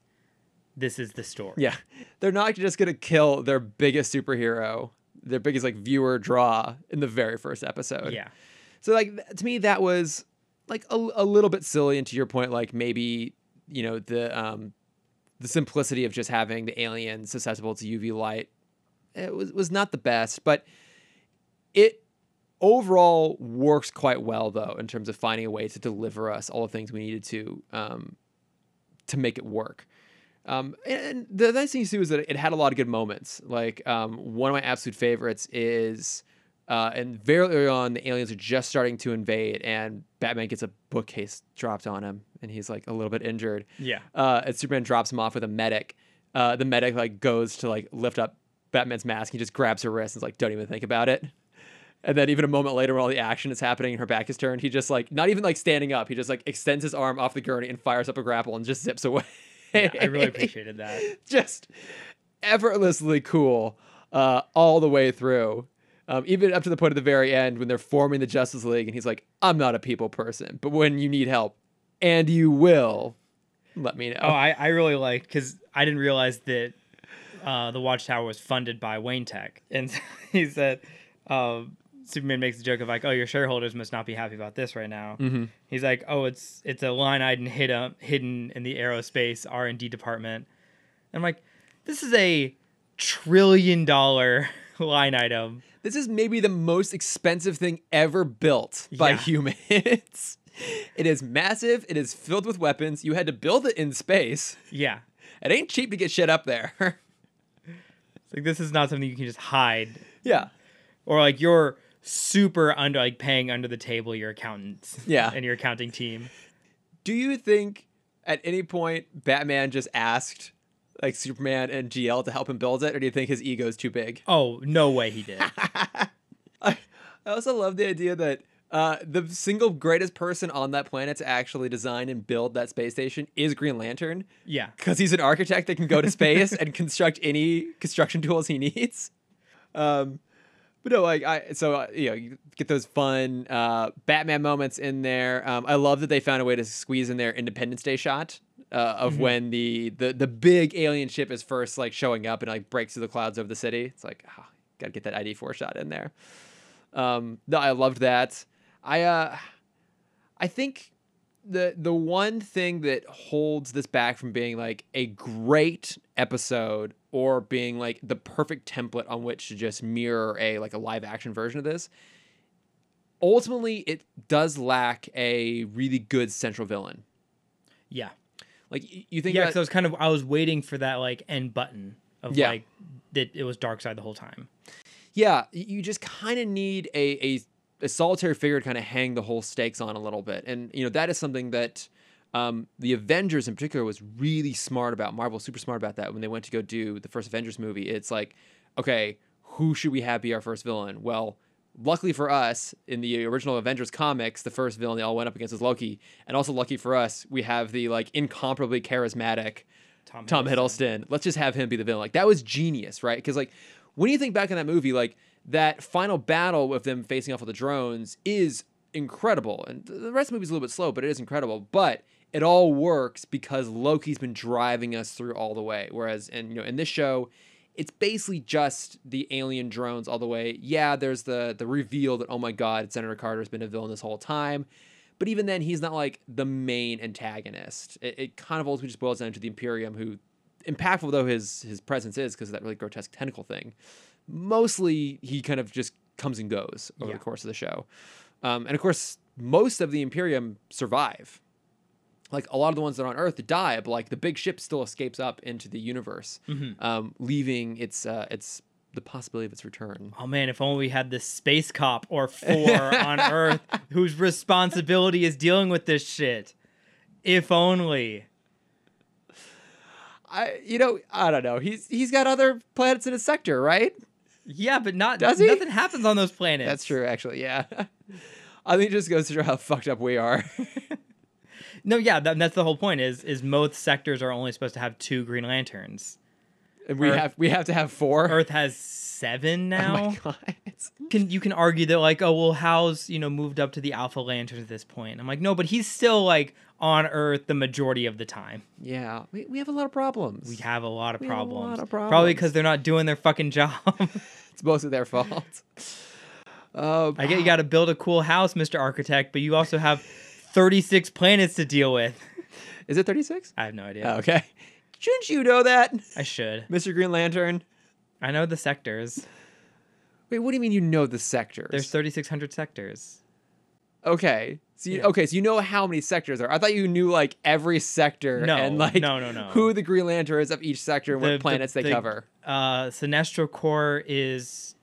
this is the story. yeah. They're not just gonna kill their biggest superhero, their biggest like viewer draw in the very first episode. Yeah. So like to me that was like a, a little bit silly and to your point like maybe you know the um the simplicity of just having the alien susceptible to UV light it was was not the best but it overall works quite well though in terms of finding a way to deliver us all the things we needed to um to make it work. Um, and the nice thing too is that it had a lot of good moments. Like um, one of my absolute favorites is, uh, and very early on, the aliens are just starting to invade, and Batman gets a bookcase dropped on him, and he's like a little bit injured. Yeah. Uh, and Superman drops him off with a medic. Uh, the medic like goes to like lift up Batman's mask. He just grabs her wrist and is like, "Don't even think about it." And then even a moment later, when all the action is happening and her back is turned, he just like not even like standing up. He just like extends his arm off the gurney and fires up a grapple and just zips away. Yeah, I really appreciated that. just effortlessly cool uh, all the way through. Um, even up to the point at the very end when they're forming the Justice League, and he's like, "I'm not a people person, but when you need help, and you will, let me know." Oh, I, I really liked because I didn't realize that uh, the Watchtower was funded by Wayne Tech, and he said um, Superman makes the joke of like, "Oh, your shareholders must not be happy about this right now." Mhm. He's like, "Oh, it's it's a line item hidden hidden in the aerospace R and D department." And I'm like, "This is a trillion dollar line item." This is maybe the most expensive thing ever built by Yeah. humans. it is massive. It is filled with weapons. You had to build it in space. Yeah, It ain't cheap to get shit up there. it's like this is not something you can just hide, yeah. or like you're super under like paying under the table your accountants, Yeah. and your accounting team. Do you think at any point Batman just asked like Superman and GL to help him build it, or do you think his ego is too big? Oh, no way he did. I, I also love the idea that uh, the single greatest person on that planet to actually design and build that space station is Green Lantern yeah. because he's an architect that can go to space and construct any construction tools he needs. Um, but no, like I so uh, you know you get those fun uh, Batman moments in there. Um, I love that they found a way to squeeze in their Independence Day shot uh, of when the, the the big alien ship is first like showing up and like breaks through the clouds over the city. It's like ah, gotta get that ID four shot in there. Um, no, I loved that. I uh, I think the the one thing that holds this back from being like a great episode or being like the perfect template on which to just mirror a like a live action version of this ultimately it does lack a really good central villain Yeah. like you think Yeah, because I was kind of I was waiting for that like end button of Yeah. like that it was Darkseid the whole time. yeah you just kind of need a, a a solitary figure to kind of hang the whole stakes on a little bit and you know that is something that um, the avengers in particular was really smart about marvel was super smart about that when they went to go do the first avengers movie it's like okay who should we have be our first villain well luckily for us in the original avengers comics the first villain they all went up against was loki and also lucky for us we have the like incomparably charismatic Tom, Tom Hiddleston. Let's just have him be the villain. Like that was genius, right? Because like when you think back on that movie, like that final battle with them facing off with the drones is incredible, and the rest of the movie's a little bit slow, but it is incredible. But it all works because Loki's been driving us through all the way. Whereas, and you know, in this show, it's basically just the alien drones all the way. Yeah, there's the the reveal that oh my god, Senator Carter's been a villain this whole time. But even then, he's not like the main antagonist. It, it kind of ultimately just boils down to the Imperium, who, impactful though his his presence is because of that really grotesque tentacle thing, mostly he kind of just comes and goes over Yeah. the course of the show. Um, and of course, most of the Imperium survive. Like a lot of the ones that are on Earth die, but like the big ship still escapes up into the universe, um, leaving its uh, its the possibility of its return. Oh man, if only we had this space cop or four on Earth whose responsibility is dealing with this shit. If only. I you know I don't know. He's he's got other planets in his sector, right? Yeah, but not Does he? nothing happens on those planets. That's true, actually. Yeah. I think it just goes to show how fucked up we are. No, yeah, that, that's the whole point. Is is most sectors are only supposed to have two Green Lanterns. and we Earth- have we have to have four. Earth has seven oh now. my god. Can you can argue that like oh well Hal's you know moved up to the Alpha Lantern at this point. I'm like no, but he's still like on Earth the majority of the time. Yeah, we, we have a lot of problems. We have a lot of We have a lot of problems. Probably because they're not doing their fucking job. It's mostly their fault. Uh, I get you got to build a cool house, Mr. Architect, but you also have 36 planets to deal with. is it 36? I have no idea. Oh, okay. Shouldn't you know that, I should. Mr. Green Lantern? I know the sectors. Wait, what do you mean you know the sectors? There's 3,600 sectors. Okay. So you, Yeah. okay, so you know how many sectors are. I thought you knew like every sector No, and like no, no, no. who the Green Lantern is of each sector and The- what the- planets they the- cover. Uh, Sinestro Corps is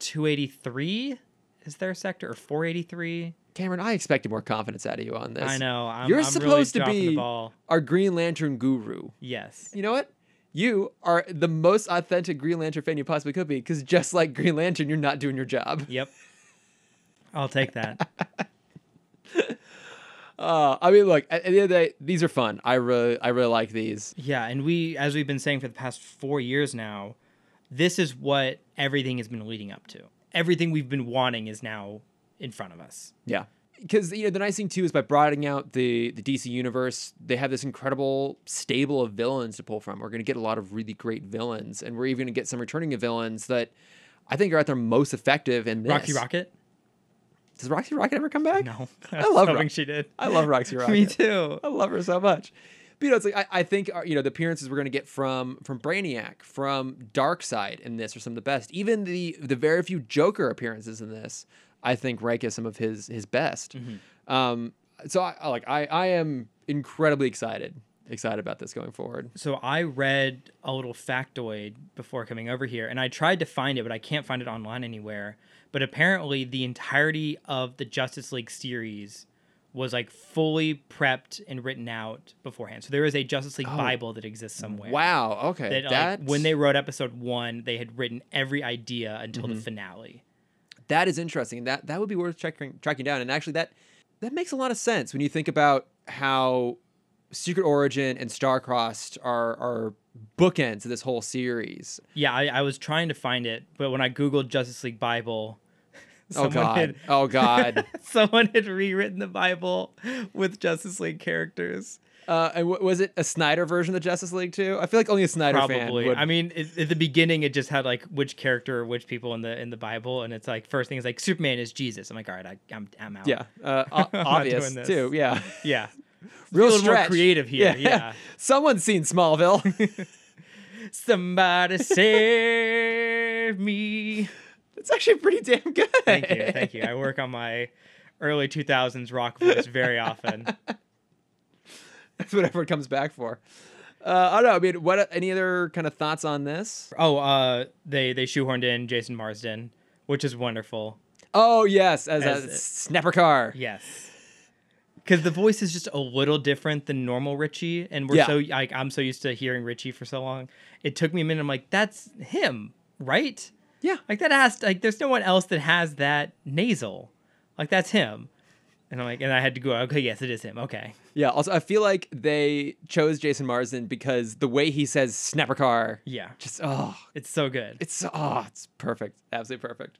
283. Is there a sector or 483? Cameron, I expected more confidence out of you on this. I know. I'm, You're I'm supposed to really dropping be- Our Green Lantern guru. Yes. You know what? You are the most authentic Green Lantern fan you possibly could be because just like Green Lantern, you're not doing your job. Yep. I'll take that. Uh, I mean, look, at, the end of the day, these are fun. I really, I really like these. Yeah, and we, as we've been saying for the past four years now, this is what everything has been leading up to. Everything we've been wanting is now in front of us. Yeah. Because you know the nice thing too is by broadening out the the DC universe, they have this incredible stable of villains to pull from. We're going to get a lot of really great villains, and we're even going to get some returning villains that I think are at their most effective in this. Roxy Rocket? Does Roxy Rocket ever come back? No, I love hoping she did. I love Roxy Rocket. Me too. I love her so much. But you know, it's like I, I think uh, you know the appearances we're going to get from from Brainiac, from Darkseid in this are some of the best. Even the the very few Joker appearances in this, I think rank as some of his his best. Mm-hmm. Um, so I I like I I am incredibly excited excited about this going forward. So I read a little factoid before coming over here, and I tried to find it, but I can't find it online anywhere. But apparently, the entirety of the Justice League series was like fully prepped and written out beforehand. So there is a Justice League Oh. Bible that exists somewhere. Wow. Okay. That, like, when they wrote episode one, they had written every idea until Mm-hmm. the finale. that is interesting. That that would be worth checking tracking down. And actually, that that makes a lot of sense when you think about how Secret Origin and Starcrossed are are bookends of this whole series. Yeah, I, I was trying to find it, but when I googled Justice League Bible, Oh God. had Oh God. someone had rewritten the Bible with Justice League characters. Uh, and w- was it a Snyder version of Justice League too? I feel like only a Snyder fan Probably. I mean, it, at the beginning, it just had like which character, or which people in the in the Bible, and it's like first thing is like Superman is Jesus. I'm like, all right, I, I'm I'm out. yeah, uh, o- obvious doing this. too. Yeah, yeah. Real more stretch. creative here, yeah. Someone's seen Smallville. Somebody save me. That's actually pretty damn good. Thank you, thank you. I work on my early 2000s rock voice very often. That's what everyone comes back for. Uh, I don't know. I mean, what any other kind of thoughts on this? Oh, uh, they they shoehorned in Jason Marsden, which is wonderful. Oh yes, as, As a it- Snapper Carr. Yes. Because the voice is just a little different than normal Richie, and we're Yeah. so like I'm so used to hearing Richie for so long. It took me a minute. I'm like, that's him, right? Yeah. Like that has like there's no one else that has that nasal. Like that's him. And I'm like, and I had to go, okay, yes, it is him. Okay. Yeah. Also, I feel like they chose Jason Marsden because the way he says Snapper Carr, Yeah. just oh, It's so good. it's oh, it's perfect, absolutely perfect.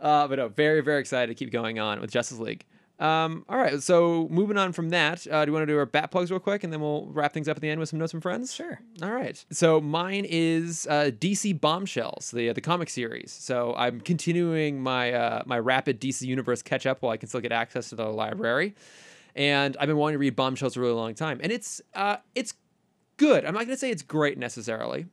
Uh, but no, very very excited to keep going on with Justice League. Um, all right, so moving on from that, uh, do you want to do our bat plugs real quick, and then we'll wrap things up at the end with some notes from friends? Sure. All right. So mine is uh, DC Bombshells, the the comic series. So I'm continuing my uh, my rapid DC Universe catch up while I can still get access to the library, and I've been wanting to read Bombshells for a really long time, and it's uh, it's good. I'm not going to say it's great necessarily,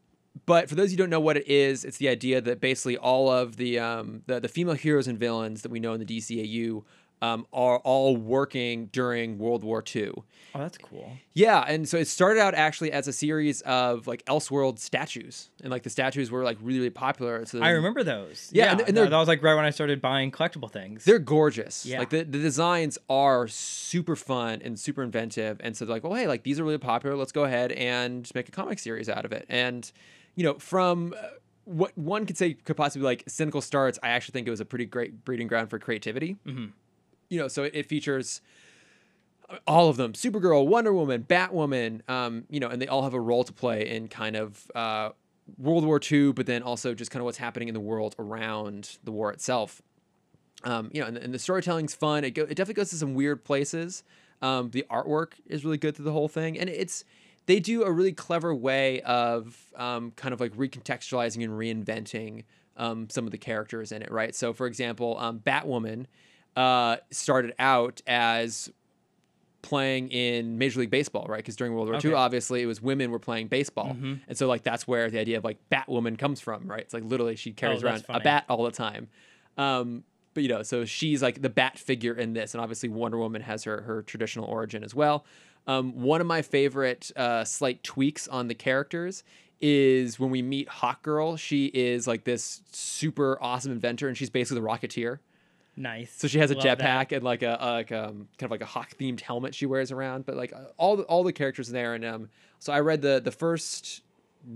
but for those who don't know what it is, it's the idea that basically all of the um, the, the female heroes and villains that we know in the DCAU um, are all working during World War II. Oh, that's cool. Yeah, and so it started out actually as a series of like Elseworld statues, and like the statues were like really, really popular. So I remember those. Yeah, Yeah, and- and, they're- that was like right when I started buying collectible things. They're gorgeous. Yeah. Like the, the designs are super fun and super inventive. And so they're like, well, hey, like these are really popular. Let's go ahead and make a comic series out of it. And, you know, from uh, what one could say could possibly like cynical starts, I actually think it was a pretty great breeding ground for creativity. Mhm. You know, so it, it features all of them Supergirl, Wonder Woman, Batwoman, um, you know, and they all have a role to play in kind of uh, World War II, but then also just kind of what's happening in the world around the war itself. Um, you know, and, and the storytelling's fun. It, go, it definitely goes to some weird places. Um, the artwork is really good through the whole thing, and it's they do a really clever way of um, kind of like recontextualizing and reinventing um, some of the characters in it, right? So, for example, um, Batwoman uh, started out as playing in Major League Baseball, right? Because during World War II, obviously, it was women were playing baseball, Mhm. and so like that's where the idea of like Batwoman comes from, right? It's like literally she carries Oh, around that's a bat all the time. Um, but you know, so she's like the bat figure in this, and obviously Wonder Woman has her her traditional origin as well. Um, one of my favorite uh, slight tweaks on the characters is when we meet Hawk Girl. She is like this super awesome inventor, and she's basically the Rocketeer. Nice. So she has a jetpack and like a, a like um kind of like a hawk themed helmet she wears around. But like uh, all the, all the characters in there, and um, so I read the the first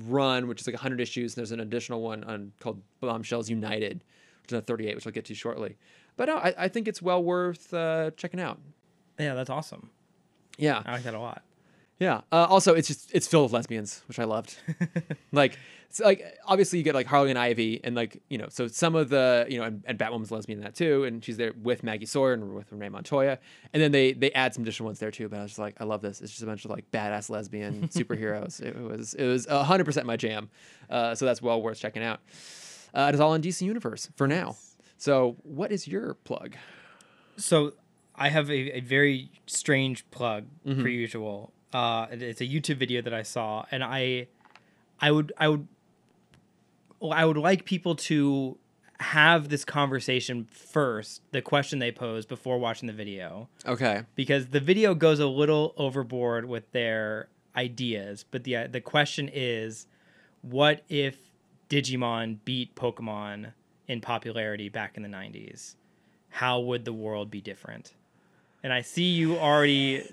run, which is like 100 issues, and there's an additional one on called Bombshells United, which is a 38, which I'll get to shortly. But no, I, I think it's well worth uh, checking out. Yeah, that's awesome. Yeah, I like that a lot. yeah. Uh, also, it's just it's filled with lesbians, which I loved. like, it's like obviously you get like Harley and Ivy, and like you know, so some of the you know, and, and Batwoman's lesbian in that too, and she's there with Maggie Sawyer and with Renee Montoya, and then they they add some additional ones there too. But I was just like, I love this. It's just a bunch of like badass lesbian superheroes. It was it was hundred percent my jam. Uh, so that's well worth checking out. Uh, it is all in DC Universe for now. So, what is your plug? So I have a, a very strange plug Mm-hmm. per usual. Uh, it- it's a YouTube video that I saw, and I, I would, I would, I would like people to have this conversation first. The question they pose before watching the video, Okay. because the video goes a little overboard with their ideas. But the uh, the question is, what if Digimon beat Pokemon in popularity back in the '90s? How would the world be different? And I see you already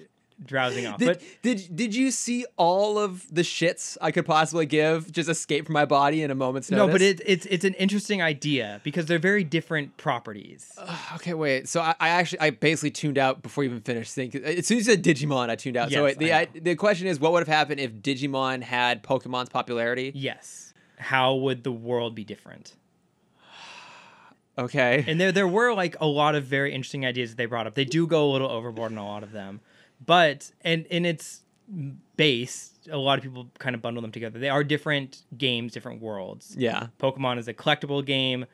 drowsing off, Did, but did did you see all of the shits I could possibly give just escape from my body in a moment's notice? no, but it, it's it's an interesting idea because they're very different properties. okay, wait. So I, I actually I basically tuned out before you even finished thinking. As soon as you said Digimon, I tuned out. so wait, the I I, the question is, what would have happened if Digimon had Pokemon's popularity? Yes. How would the world be different? Okay. and there there were like a lot of very interesting ideas that they brought up. They do go a little overboard in a lot of them, but and in its base, a lot of people kind of bundle them together. They are different games, different worlds. yeah. Pokemon is a collectible game.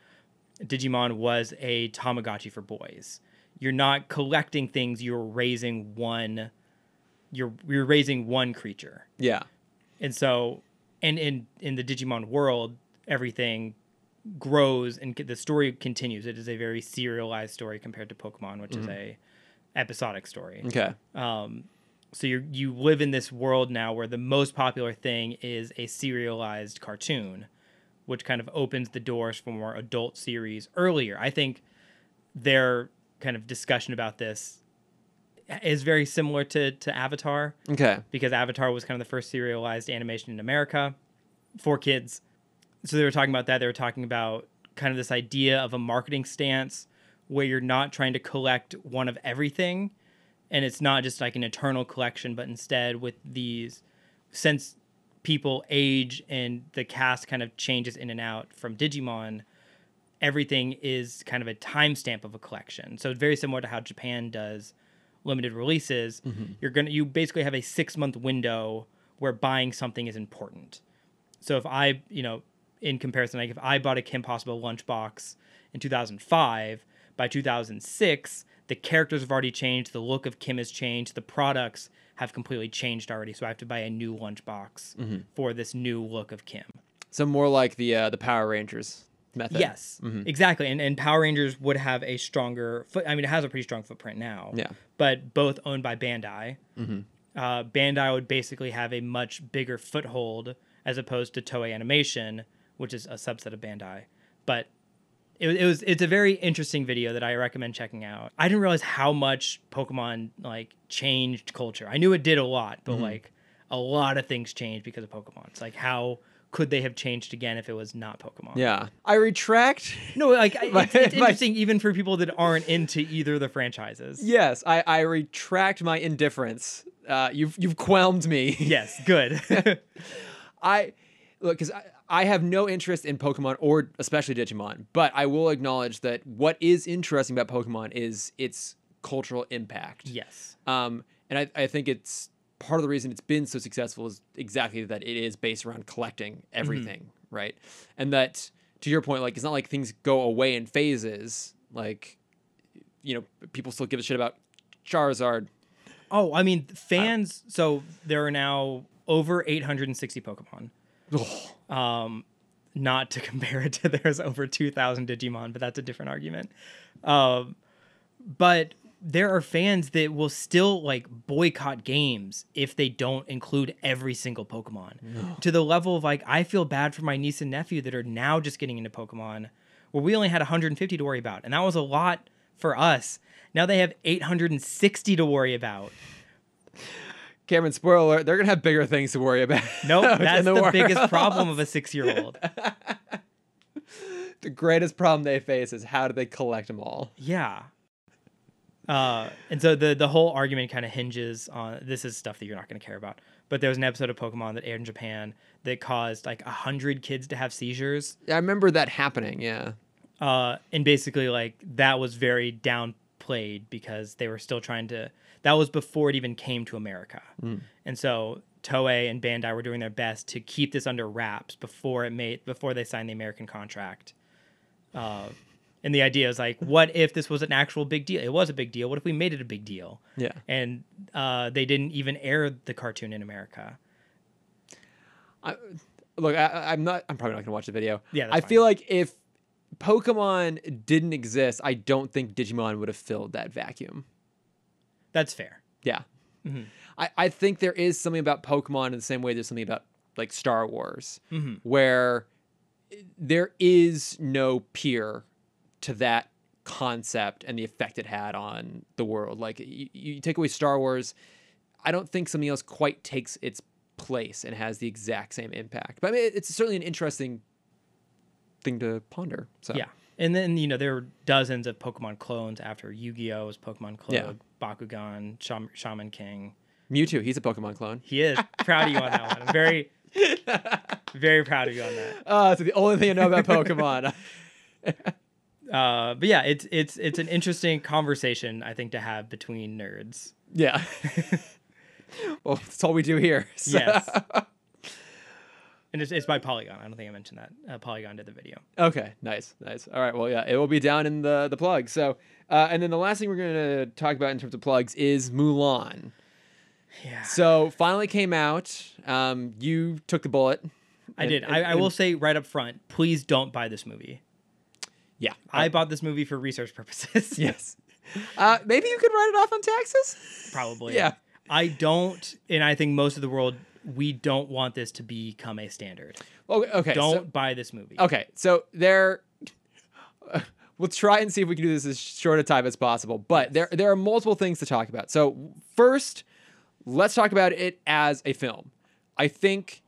Digimon was a Tamagotchi for boys. You're not collecting things. You're raising one. You're you're raising one creature. Yeah. And so, and in in the Digimon world, everything grows and the story continues. It is a very serialized story compared to Pokemon, which is mm-hmm. a episodic story. Okay. Um, so you you live in this world now where the most popular thing is a serialized cartoon, which kind of opens the doors for more adult series earlier. I think their kind of discussion about this is very similar to to Avatar Okay. because Avatar was kind of the first serialized animation in America for kids. So they were talking about that. They were talking about kind of this idea of a marketing stance where you're not trying to collect one of everything and it's not just like an eternal collection, but instead with these since people age and the cast kind of changes in and out from Digimon, everything is kind of a timestamp of a collection. So very similar to how Japan does limited releases. Mm-hmm. You're gonna you basically have a six month window where buying something is important. So if I, you know, in comparison, like if I bought a Kim Possible lunchbox in 2005, by 2006, the characters have already changed, the look of Kim has changed, the products have completely changed already. So I have to buy a new lunchbox for this new look of Kim. So more like the uh, the Power Rangers method. Yes, exactly. And and Power Rangers would have a stronger foot. I mean, it has a pretty strong footprint now. Yeah. But both owned by Bandai. Uh, Bandai would basically have a much bigger foothold as opposed to Toei Animation, which is a subset of Bandai. But it, it was it's a very interesting video that I recommend checking out. I didn't realize how much Pokemon like changed culture. I knew it did a lot, but like a lot of things changed because of Pokemon. It's like how could they have changed again if it was not Pokemon? Yeah. I retract. No, like I- My- it's, it's my- interesting even for people that aren't into either of the franchises. Yes, I, I retract my indifference. Uh, you've you've qualmed me. Yes, good. I look because I, have no interest in Pokemon or especially Digimon, but I will acknowledge that what is interesting about Pokemon is its cultural impact. yes. Um, and I, I think it's part of the reason it's been so successful is exactly that it is based around collecting everything, right? And that to your point, like it's not like things go away in phases. Like, you know, people still give a shit about Charizard. Oh, I mean, fans. so there are now over 860 Pokemon. Um, not to compare it to there's over 2,000 Digimon, but that's a different argument. Um, but there are fans that will still like boycott games if they don't include every single Pokemon. To the level of like, I feel bad for my niece and nephew that are now just getting into Pokemon, where we only had 150 to worry about, and that was a lot for us. Now they have 860 to worry about. Cameron, spoiler alert, they're gonna have bigger things to worry about. Nope, that's the, world. biggest problem of a six-year-old. the greatest problem they face is how do they collect them all? Yeah. Uh, and so the the whole argument kind of hinges on this is stuff that you're not going to care about. But there was an episode of Pokemon that aired in Japan that caused like a hundred kids to have seizures. I remember that happening. Yeah. Uh, and basically like that was very downplayed because they were still trying to. That was before it even came to America, and so Toei and Bandai were doing their best to keep this under wraps before it made before they signed the American contract. Uh, and the idea is like, what if this was an actual big deal? It was a big deal. What if we made it a big deal? Yeah. And uh, they didn't even air the cartoon in America. I, look, I, I'm not. I'm probably not gonna watch the video. Yeah, I fine. feel like if Pokemon didn't exist, I don't think Digimon would have filled that vacuum. That's fair. Yeah. Mm-hmm. I, I think there is something about Pokemon in the same way there's something about like Star Wars, Mm-hmm. where there is no peer to that concept and the effect it had on the world. Like you, you take away Star Wars, I don't think something else quite takes its place and has the exact same impact. But I mean, it's certainly an interesting thing to ponder. So Yeah. And then, you know, there were dozens of Pokemon clones after Yu Gi Oh! was Pokemon clone, Yeah. Bakugan, Sham- Shaman King. Mewtwo, he's a Pokemon clone. He is proud of you on that one. I'm very, very proud of you on that. Oh, so the only thing I know about Pokemon. Uh, but yeah, it's it's it's an interesting conversation I think to have between nerds. yeah. well, that's all we do here. so- Yes. And it's, it's by Polygon. I don't think I mentioned that. Uh, Polygon did the video. Okay, nice, nice. All right, well, yeah, it will be down in the the plug. So, uh, and then the last thing we're gonna talk about in terms of plugs is Mulan. Yeah. So finally came out. Um, you took the bullet. I And- did. and- I, I will and- say right up front, please don't buy this movie. Yeah, I bought this movie for research purposes. yes. Uh, maybe you could write it off on taxes. Probably. Yeah. I don't, and I think most of the world, we don't want this to become a standard. Oh, okay, okay. Don't so- buy this movie. Okay, so there. We'll try and see if we can do this as short a time as possible. But there, there are multiple things to talk about. So first, let's talk about it as a film. I think,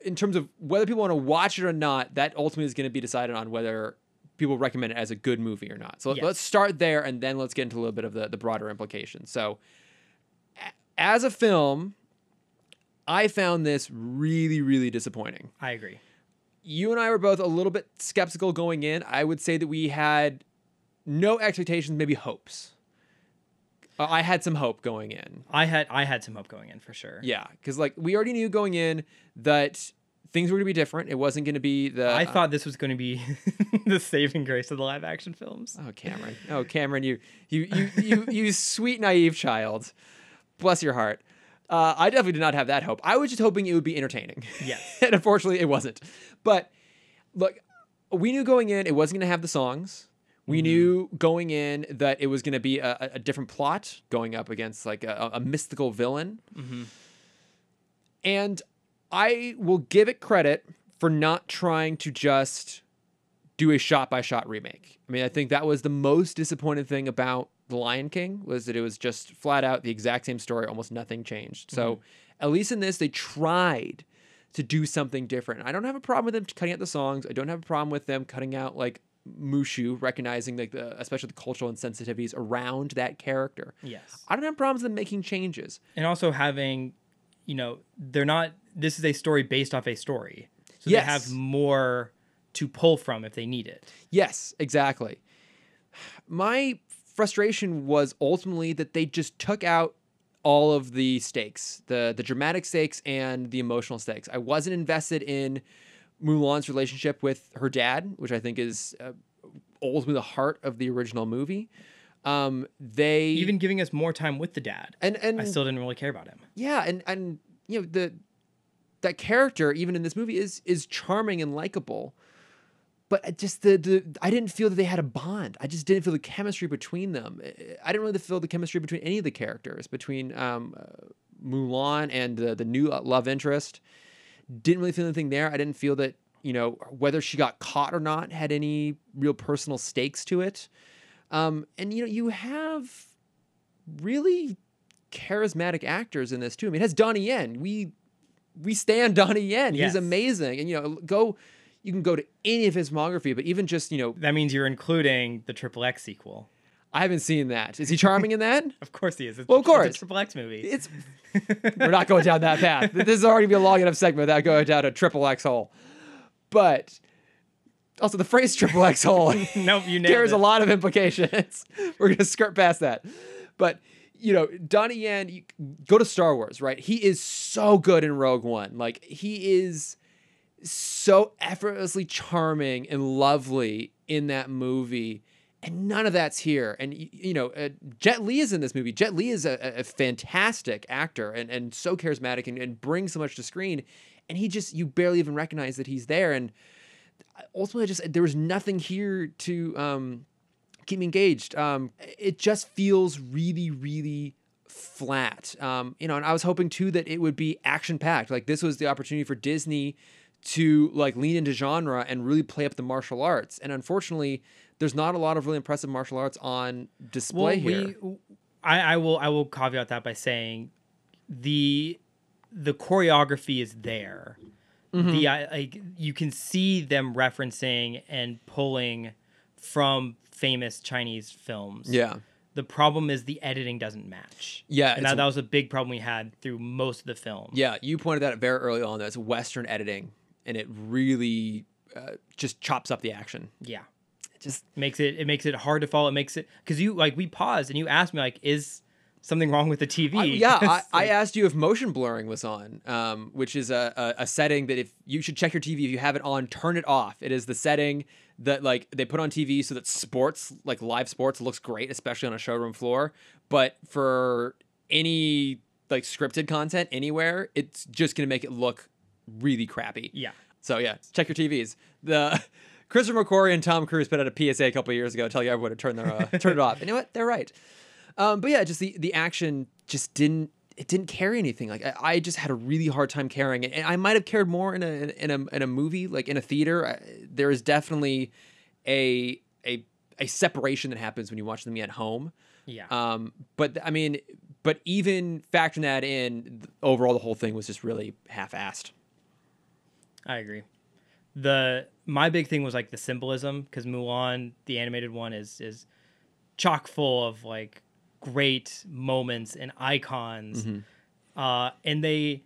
in terms of whether people want to watch it or not, that ultimately is going to be decided on whether people recommend it as a good movie or not. So Yes. let's start there, and then let's get into a little bit of the, the broader implications. So, as a film, I found this really, really disappointing I agree. you and I were both a little bit skeptical going in. I would say that we had no expectations, maybe hopes. Uh, I had some hope going in. I had I had some hope going in for sure. Yeah, because like we already knew going in that things were going to be different. It wasn't going to be the. I thought this was going to be the saving grace of the live action films. Oh, Cameron. Oh, Cameron, you, you, you, you, you sweet naive child. Bless your heart. Uh, I definitely did not have that hope. I was just hoping it would be entertaining. Yes. and unfortunately, it wasn't. But look, we knew going in it wasn't going to have the songs. We knew going in that it was going to be a, a- different plot going up against like a, a mystical villain. And I will give it credit for not trying to just do a shot by shot remake. I mean, I think that was the most disappointing thing about The Lion King was that it was just flat out the exact same story, almost nothing changed. So mm-hmm. at least in this, they tried to do something different. I don't have a problem with them cutting out the songs. I don't have a problem with them cutting out like Mushu, recognizing like the especially the cultural insensitivities around that character. Yes. I don't have problems with them making changes. and also having you know they're not this is a story based off a story so Yes. they have more to pull from if they need it Yes, exactly. My frustration was ultimately that they just took out all of the stakes, the the dramatic stakes and the emotional stakes. I wasn't invested in Mulan's relationship with her dad, which I think is uh, ultimately the heart of the original movie. Um, they even giving us more time with the dad and and i still didn't really care about him yeah, and and you know the that character even in this movie is is charming and likable, but just the the I didn't feel that they had a bond. I just didn't feel the chemistry between them. I- I didn't really feel the chemistry between any of the characters between um, uh, Mulan and the the new uh, love interest. Didn't really feel anything there. I didn't feel that you know whether she got caught or not had any real personal stakes to it. Um, and you know you have really charismatic actors in this too. I mean, it has Donnie Yen. We we stand Donnie Yen. Yes. He's amazing. And you know, go you can go to any of his filmography, but even just, you know, that means you're including the triple x sequel I haven't seen that. Is he charming in that? of course he is it's, Well, of course. it's a triple x movie It's we're not going down that path. This is already be a long enough segment without going down a triple X hole. But also the phrase triple X hole nope you carries it. a lot of implications. We're gonna skirt past that. But you know, Donnie Yen, go to Star Wars, right? He is so good in Rogue One. Like he is so effortlessly charming and lovely in that movie. And none of that's here. And you know, uh, Jet Li is in this movie. Jet Li is a, a- fantastic actor and, and so charismatic and, and brings so much to screen. And he just you barely even recognize that he's there. And ultimately, just there was nothing here to um, keep me engaged. Um, it just feels really, really flat. Um, you know, and I was hoping too that it would be action packed. Like this was the opportunity for Disney to like lean into genre and really play up the martial arts. And unfortunately, there's not a lot of really impressive martial arts on display here. we I, I will I will caveat that by saying the the choreography is there. Mm-hmm. The I, like you can see them referencing and pulling from famous Chinese films. yeah. The problem is the editing doesn't match. Yeah, and that, that was a big problem we had through most of the film. Yeah, you pointed that out very early on. That's Western editing, and it really uh, just chops up the action. yeah. It just Makes it it makes it hard to follow. It makes it because you like we paused and you asked me like, is something wrong with the TV? I- yeah, I, I asked you if motion blurring was on, um, which is a, a, a setting that if you should check your TV if you have it on, turn it off. It is the setting that like they put on TV so that sports, like live sports, looks great, especially on a showroom floor. But for any like scripted content anywhere, it's just gonna make it look really crappy. yeah. So yeah, check your TVs. The Christopher McQuarrie and Tom Cruise put out a PSA a couple of years ago telling everyone to turn their uh, turn it off. And you know what? They're right. Um, but yeah, just the the action just didn't it didn't carry anything. Like I, I just had a really hard time carrying it, and I might have cared more in a in a in a movie like in a theater. I, there is definitely a a a separation that happens when you watch them at home. Yeah. Um, but I mean, but even factoring that in, overall the whole thing was just really half-assed. I agree. The my big thing was like the symbolism because Mulan, the animated one, is is chock full of like great moments and icons, uh, and they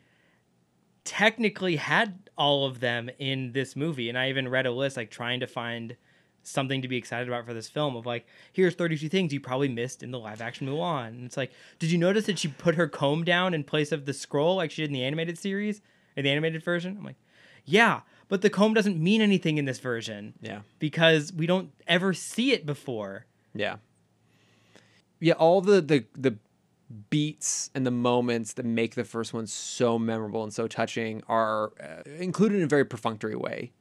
technically had all of them in this movie. And I even read a list like trying to find something to be excited about for this film of like here's 32 things you probably missed in the live action Mulan. And it's like, did you notice that she put her comb down in place of the scroll like she did in the animated series, in the animated version? I'm like, yeah, but the comb doesn't mean anything in this version Yeah. because we don't ever see it before. Yeah. Yeah, all the the the beats and the moments that make the first one so memorable and so touching are uh, included in a very perfunctory way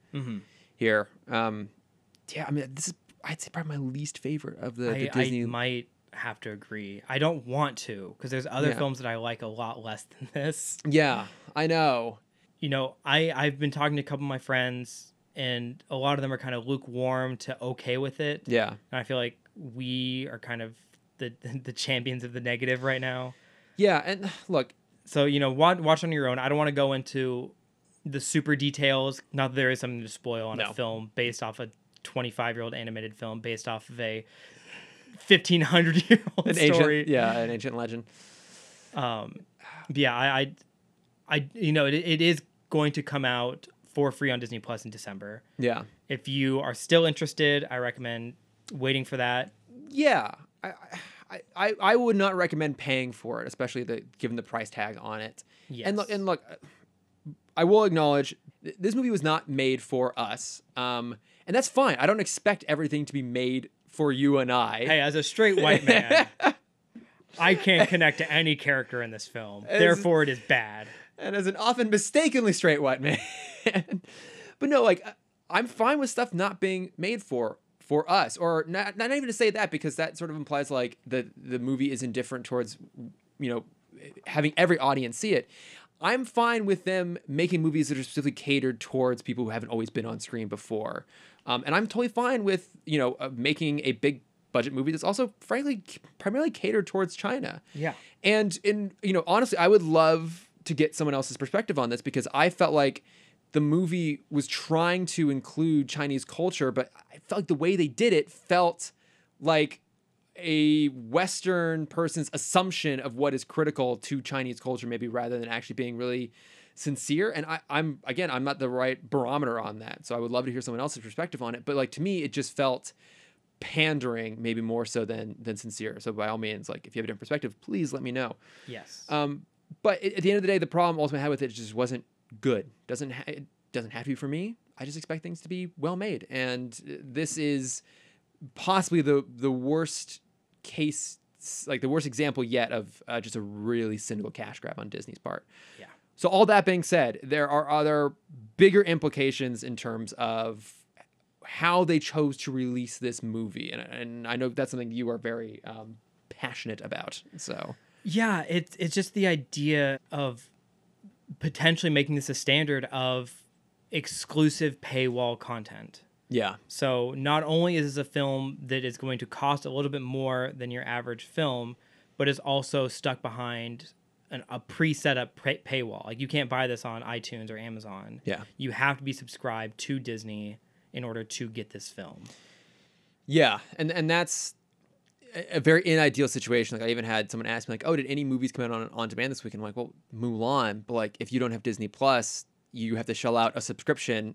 here. Um, yeah, I mean, this is I'd say probably my least favorite of the, I, the Disney. I might have to agree. I don't want to because there's other Yeah. films that I like a lot less than this. yeah, I know. You know, I I've been talking to a couple of my friends, and a lot of them are kind of lukewarm to okay with it. Yeah, And I feel like we are kind of the the champions of the negative right now. yeah, and look, So you know, watch, watch on your own. I don't want to go into the super details. Not that there is something to spoil on No. a film based off a 25 year old animated film based off of a 1500 year old an story. ancient, yeah, an ancient legend. Um, yeah, I, I, I, you know, it, it is going to come out for free on Disney Plus in December. Yeah, If you are still interested, I recommend waiting for that. yeah. I, I, I, I would not recommend paying for it, especially the given the price tag on it. Yes. And look, and look, I will acknowledge th- this movie was not made for us, um, and that's fine. I don't expect everything to be made for you and I. hey, as a straight white man, I can't connect to any character in this film. As- Therefore, it is bad. And as an often mistakenly straight white man. but no, like I'm fine with stuff not being made for for us, or not not even to say that because that sort of implies like the the movie is indifferent towards you know having every audience see it. I'm fine with them making movies that are specifically catered towards people who haven't always been on screen before, um, and I'm totally fine with you know uh, making a big budget movie that's also frankly primarily catered towards China. Yeah. And in you know, honestly, I would love to get someone else's perspective on this because I felt like the movie was trying to include Chinese culture, but I felt like the way they did it felt like a Western person's assumption of what is critical to Chinese culture, maybe rather than actually being really sincere. And I, I'm again, I'm not the right barometer on that. So I would love to hear someone else's perspective on it. But like to me, it just felt pandering maybe more so than than sincere. So by all means, like if you have a different perspective, please let me know. Yes. Um, but at the end of the day, the problem ultimately I had with it just wasn't good. Doesn't ha- it doesn't have to be for me. I just expect things to be well made, and this is possibly the the worst case, like the worst example yet of uh, just a really cynical cash grab on Disney's part. Yeah. So all that being said, there are other bigger implications in terms of how they chose to release this movie, and and I know that's something you are very um, passionate about. So Yeah, it's it's just the idea of potentially making this a standard of exclusive paywall content. yeah, So not only is this a film that is going to cost a little bit more than your average film, but is also stuck behind an, a pre-set up pay- paywall. Like you can't buy this on iTunes or Amazon. Yeah. You have to be subscribed to Disney in order to get this film. Yeah, and and that's a very unideal situation. Like I even had someone ask me, like, "Oh, did any movies come out on on demand this week?" And I'm like, "Well, Mulan." But like, if you don't have Disney Plus, you have to shell out a subscription,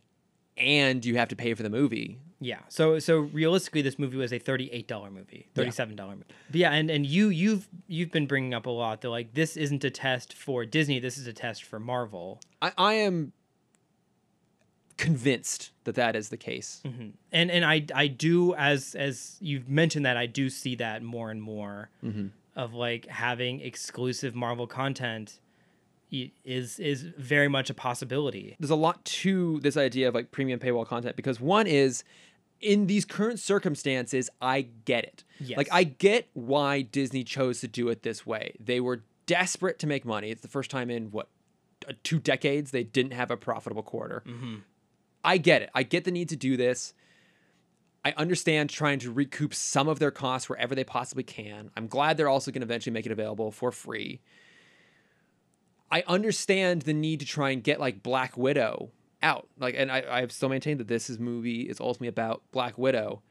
and you have to pay for the movie. Yeah. So so realistically, this movie was a thirty-eight dollar movie, thirty-seven dollar movie. But yeah, and and you you've you've been bringing up a lot that like this isn't a test for Disney. This is a test for Marvel. I, I am convinced that that is the case. hmm And and I I do as as you've mentioned that I do see that more and more Mhm. of like having exclusive Marvel content is is very much a possibility. There's a lot to this idea of like premium paywall content because one is. In these current circumstances, I get it. Like I get why Disney chose to do it this way. They were desperate to make money. It's the first time in what uh, two decades they didn't have a profitable quarter. hmm I get it. I get the need to do this. I understand trying to recoup some of their costs wherever they possibly can. I'm glad they're also going to eventually make it available for free. I understand the need to try and get like Black Widow out. Like, and I, I've still maintained that this is movie is ultimately about Black Widow.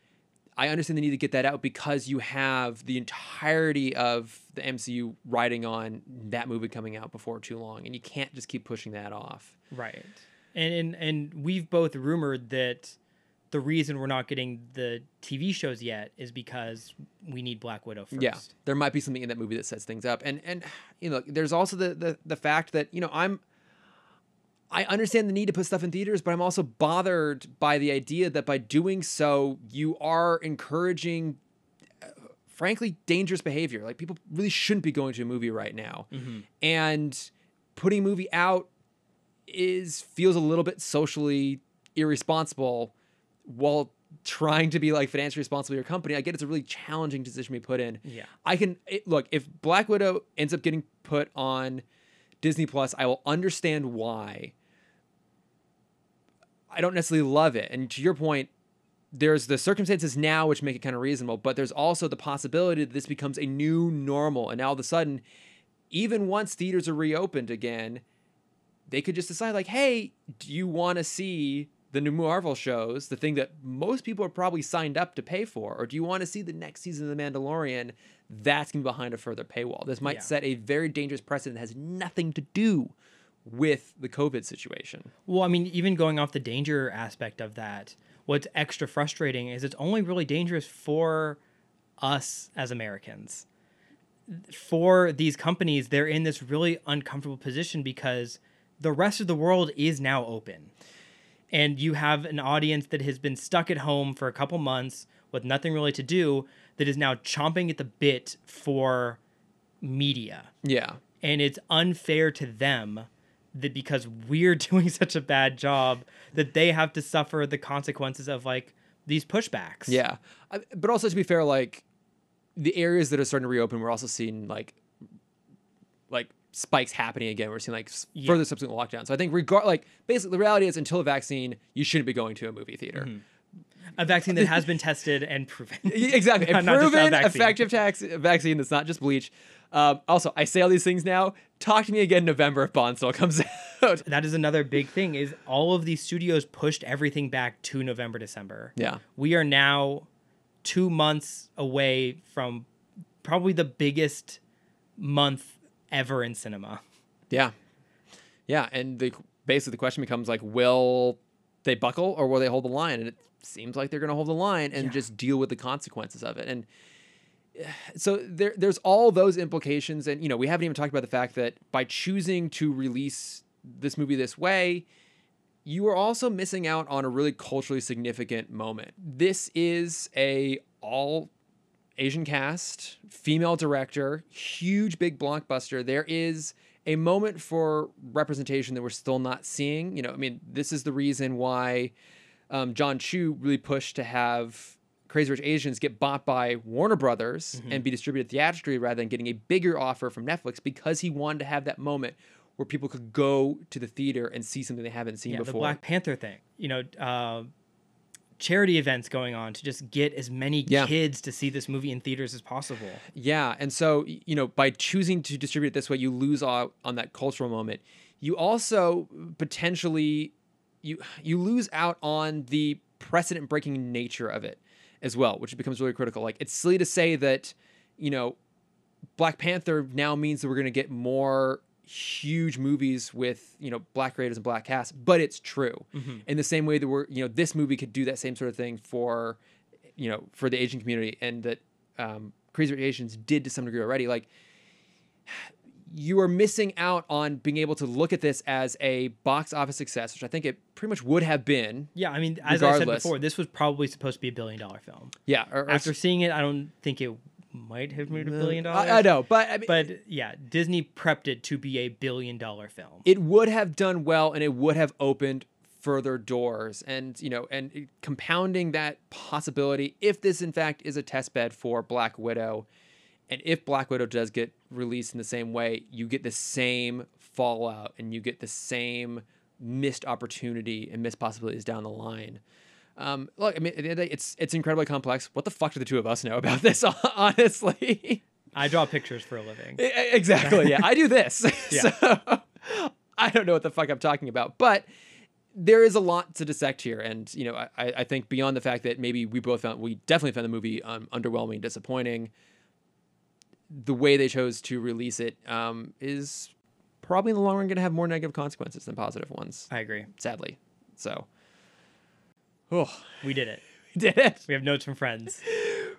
I understand the need to get that out because you have the entirety of the MCU riding on that movie coming out before too long, and you can't just keep pushing that off. Right. And, and and we've both rumored that the reason we're not getting the TV shows yet is because we need Black Widow first. Yeah, there might be something in that movie that sets things up, and and you know, there's also the the the fact that you know I'm. I understand the need to put stuff in theaters, but I'm also bothered by the idea that by doing so, you are encouraging, uh, frankly, dangerous behavior. Like people really shouldn't be going to a movie right now, Mhm. and putting a movie out is feels a little bit socially irresponsible while trying to be like financially responsible your company. I get it's a really challenging decision to be put in. Yeah. I can it, look if Black Widow ends up getting put on Disney Plus, I will understand why. I don't necessarily love it. And to your point, there's the circumstances now which make it kind of reasonable, but there's also the possibility that this becomes a new normal. And now all of a sudden, even once theaters are reopened again, they could just decide, like, hey, do you want to see the new Marvel shows, the thing that most people are probably signed up to pay for? Or do you want to see the next season of The Mandalorian? That's going to be behind a further paywall. This might Yeah. set a very dangerous precedent that has nothing to do with the COVID situation. Well, I mean, even going off the danger aspect of that, what's extra frustrating is it's only really dangerous for us as Americans. For these companies, they're in this really uncomfortable position because the rest of the world is now open. And you have an audience that has been stuck at home for a couple months with nothing really to do that is now chomping at the bit for media Yeah. and it's unfair to them that because we're doing such a bad job that they have to suffer the consequences of like these pushbacks. Yeah, I, but also to be fair, like the areas that are starting to reopen, we're also seeing like like spikes happening again. We're seeing like Yeah. further subsequent lockdowns. So I think regard like basically the reality is until a vaccine, you shouldn't be going to a movie theater. a vaccine that has been tested and proven. Exactly, a Not just a proven vaccine. effective tax vaccine that's not just bleach. Um, also, I say all these things now. Talk to me again in November if Bond still comes out. That is another big thing is all of these studios pushed everything back to November, December. Yeah. We are now 2 months away from probably the biggest month ever in cinema. Yeah, yeah, and the basically the question becomes like, will they buckle or will they hold the line? And it seems like they're going to hold the line and Yeah. just deal with the consequences of it. And eh, so there, there's all those implications, and you know, we haven't even talked about the fact that by choosing to release this movie this way, you are also missing out on a really culturally significant moment. This is a all Asian cast, female director, huge big blockbuster. There is a moment for representation that we're still not seeing. You know, I mean, this is the reason why um, Jon Chu really pushed to have Crazy Rich Asians get bought by Warner Brothers and be distributed theatrically rather than getting a bigger offer from Netflix because he wanted to have that moment where people could go to the theater and see something they haven't seen Yeah, before. the Black Panther thing. You know, uh, charity events going on to just get as many Yeah. kids to see this movie in theaters as possible. Yeah, and so you know, by choosing to distribute it this way, you lose out on that cultural moment. You also potentially you you lose out on the precedent breaking nature of it as well, which becomes really critical. Like it's silly to say that, you know, Black Panther now means that we're going to get more huge movies with you know black creators and black cast, but it's true. In the same way that we're you know this movie could do that same sort of thing for you know for the Asian community, and that um, Crazy Rich Asians did to some degree already. Like you are missing out on being able to look at this as a box office success, which I think it pretty much would have been. Yeah, I mean, as I said before, this was probably supposed to be a billion dollar film. Yeah, or, or- After seeing it, I don't think it might have made a billion dollars. I, I know, but I mean, But yeah, Disney prepped it to be a billion dollar film. it would have done well and it would have opened further doors and you know and compounding that possibility if this in fact is a test bed for black widow and if black widow does get released in the same way you get the same fallout and you get the same missed opportunity and missed possibilities down the line um, look, I mean, at the end of the day, it's it's incredibly complex. What the fuck do the two of us know about this? Honestly, I draw pictures for a living. Exactly. Yeah, I do this. Yeah. So I don't know what the fuck I'm talking about, but there is a lot to dissect here, and you know, I, I think beyond the fact that maybe we both found we definitely found the movie um, underwhelming, disappointing. The way they chose to release it um, is probably in the long run going to have more negative consequences than positive ones. I agree. Sadly, so. Oh, We did it. we did it. We have notes from friends.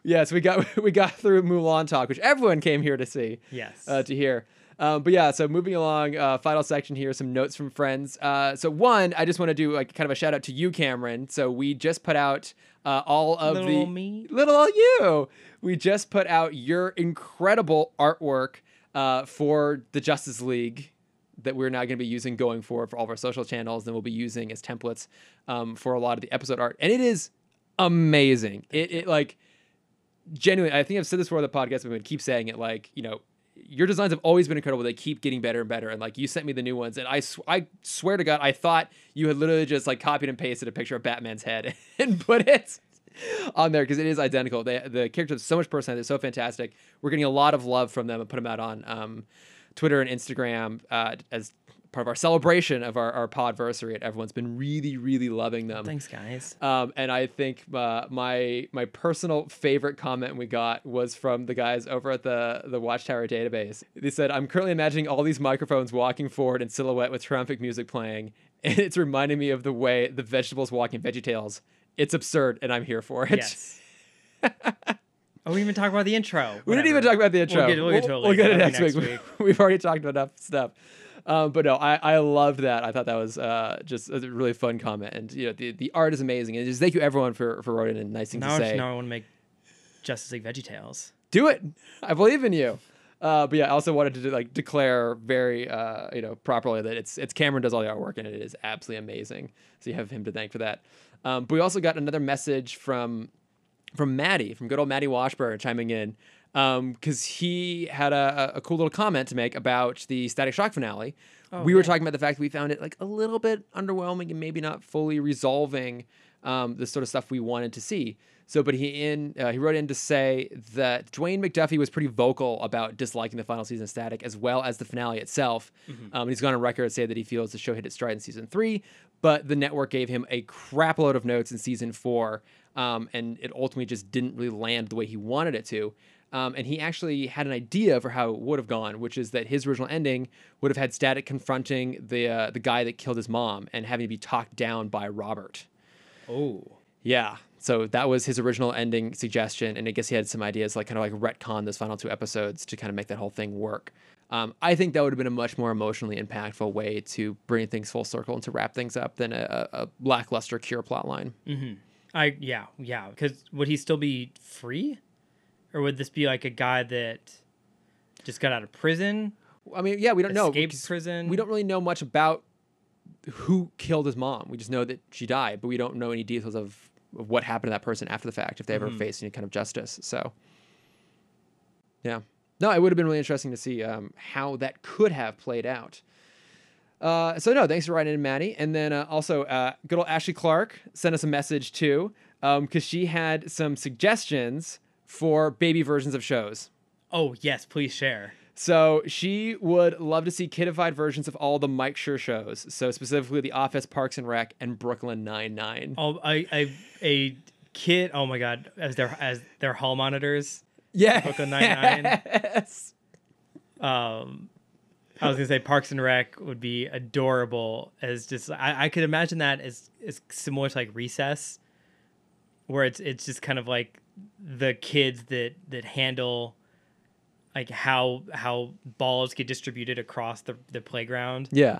Yes, we got we got through Mulan talk, which everyone came here to see. Yes. uh, to hear. Um, but yeah, so moving along, uh, final section here, some notes from friends. Uh, so one, I just want to do like kind of a shout out to you, Cameron. So we just put out uh, all of Little the ol' me. little old you. We just put out your incredible artwork uh, for the Justice League that we're now going to be using going forward for all of our social channels, and we'll be using as templates um, for a lot of the episode art. And it is amazing. It, it like genuinely. I think I've said this before on the podcast, but gonna keep saying it. Like you know, your designs have always been incredible. They keep getting better and better. And like you sent me the new ones, and I sw- I swear to God, I thought you had literally just like copied and pasted a picture of Batman's head and put it on there because it is identical. They, the characters have so much personality. They're so fantastic. We're getting a lot of love from them and put them out on um, Twitter and Instagram uh, as part of our celebration of our, our podversary. Everyone's been really, really loving them. Thanks, guys. Um, and I think uh, my my personal favorite comment we got was from the guys over at the the Watchtower database. They said, "I'm currently imagining all these microphones walking forward in silhouette with triumphant music playing, and it's reminding me of the way the vegetables walk walking VeggieTales. It's absurd, and I'm here for it." Yes. oh, we even talk about the intro. We didn't even talk about the intro. We'll get, we'll get to it We'll get it That'll next, be week. We've already talked about enough stuff. Um, but no, I, I loved that. I thought that was uh, just a really fun comment, and you know the, the art is amazing. And just thank you everyone for for writing in nice things Now, to I- say. now I want to make Justice League VeggieTales. Do it. I believe in you. Uh, but yeah, I also wanted to like declare very uh, you know properly that it's it's Cameron does all the artwork and it is absolutely amazing. So you have him to thank for that. Um, but we also got another message from from Maddie from good old Maddie Washburn chiming in because he had a, a cool little comment to make about the Static Shock finale. we were talking about the fact that we found it like a little bit underwhelming and maybe not fully resolving um, the sort of stuff we wanted to see. So, but he in uh, he wrote in to say that Dwayne McDuffie was pretty vocal about disliking the final season of Static as well as the finale itself. Um, he's gone on record to say that he feels the show hit its stride in season three, but the network gave him a crapload of notes in season four, um, and it ultimately just didn't really land the way he wanted it to. Um, and he actually had an idea for how it would have gone, which is that his original ending would have had Static confronting the uh, the guy that killed his mom and having to be talked down by Robert. Oh. Yeah. So that was his original ending suggestion, and I guess he had some ideas, like kind of like retcon those final two episodes to kind of make that whole thing work. Um, I think that would have been a much more emotionally impactful way to bring things full circle and to wrap things up than a, a lackluster cure plot line. I yeah yeah because would he still be free, or would this be like a guy that just got out of prison, I mean, yeah, we don't know. escaped prison? We don't really know much about who killed his mom. We just know that she died, but we don't know any details of, of what happened to that person after the fact, if they ever faced any kind of justice. So, yeah. No, it would have been really interesting to see um, how that could have played out. Uh, so no, thanks for writing in, Maddie. And then uh, also, uh, good old Ashley Clark sent us a message too, Um, because she had some suggestions for baby versions of shows. Oh yes, please share. So she would love to see kidified versions of all the Mike Schur shows. So specifically The Office, Parks and Rec, and Brooklyn Nine Nine. Oh, I, I a kid. Oh my god, as their as their hall monitors. Yeah, Brooklyn Nine-Nine. Yes. Um, I was gonna say Parks and Rec would be adorable as just I, I could imagine that as as similar to like Recess, where it's it's just kind of like the kids that that handle like how how balls get distributed across the the playground. Yeah.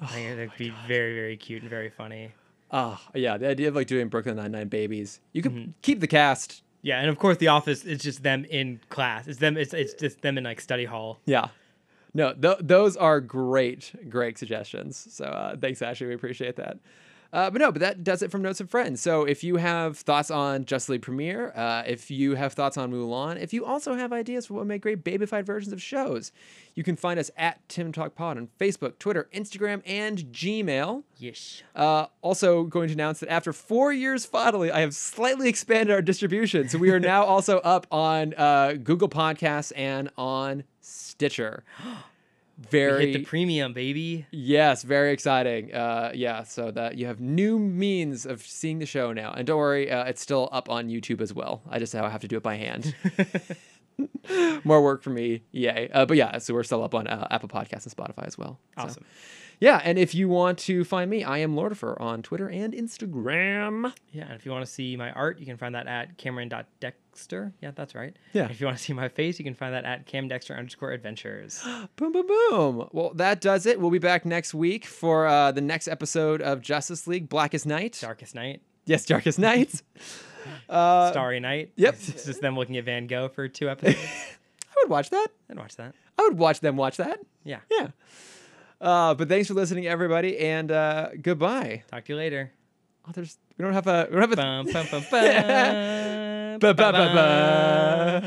I think it'd be very very cute and very funny. Oh yeah, the idea of like doing Brooklyn Nine Nine babies. You could Mm-hmm. keep the cast. Yeah, and of course the office is just them in class. It's them. It's it's just them in like study hall. Yeah. No, th- those are great, great suggestions. So uh, thanks, Ashley. We appreciate that. Uh, but no, but that does it from Notes of Friends. So if you have thoughts on Justice League Premiere, uh, if you have thoughts on Mulan, if you also have ideas for what would make great babyfied versions of shows, you can find us at Timm Talk Pod on Facebook, Twitter, Instagram, and Gmail. Yes. Uh, also, going to announce that after four years finally, I have slightly expanded our distribution. So we are now also up on uh, Google Podcasts and on Stitcher. Very Hit the premium, baby. Yes, very exciting. Uh, yeah, so that you have new means of seeing the show now, and don't worry, uh, it's still up on YouTube as well. I just now have to do it by hand. More work for me, yay! Uh, but yeah, so we're still up on uh, Apple Podcasts and Spotify as well. So, Awesome. yeah, and if you want to find me, I am Lordifer on Twitter and Instagram. Yeah, and if you want to see my art, you can find that at Cameron.dexter. Yeah, that's right. Yeah. If you want to see my face, you can find that at camdexter underscore adventures. Boom, boom, boom. Well, that does it. We'll be back next week for uh, the next episode of Justice League Blackest Night. Darkest Night, Yes, Darkest Night. uh, Starry Night. yep. It's just them looking at Van Gogh for two episodes. I would watch that. I'd watch that. I would watch them watch that. Yeah. Yeah. Uh, but thanks for listening, everybody, and uh, goodbye. Talk to you later. Oh, there's we don't have a we don't have a Bum, bum, bum, 巴巴巴巴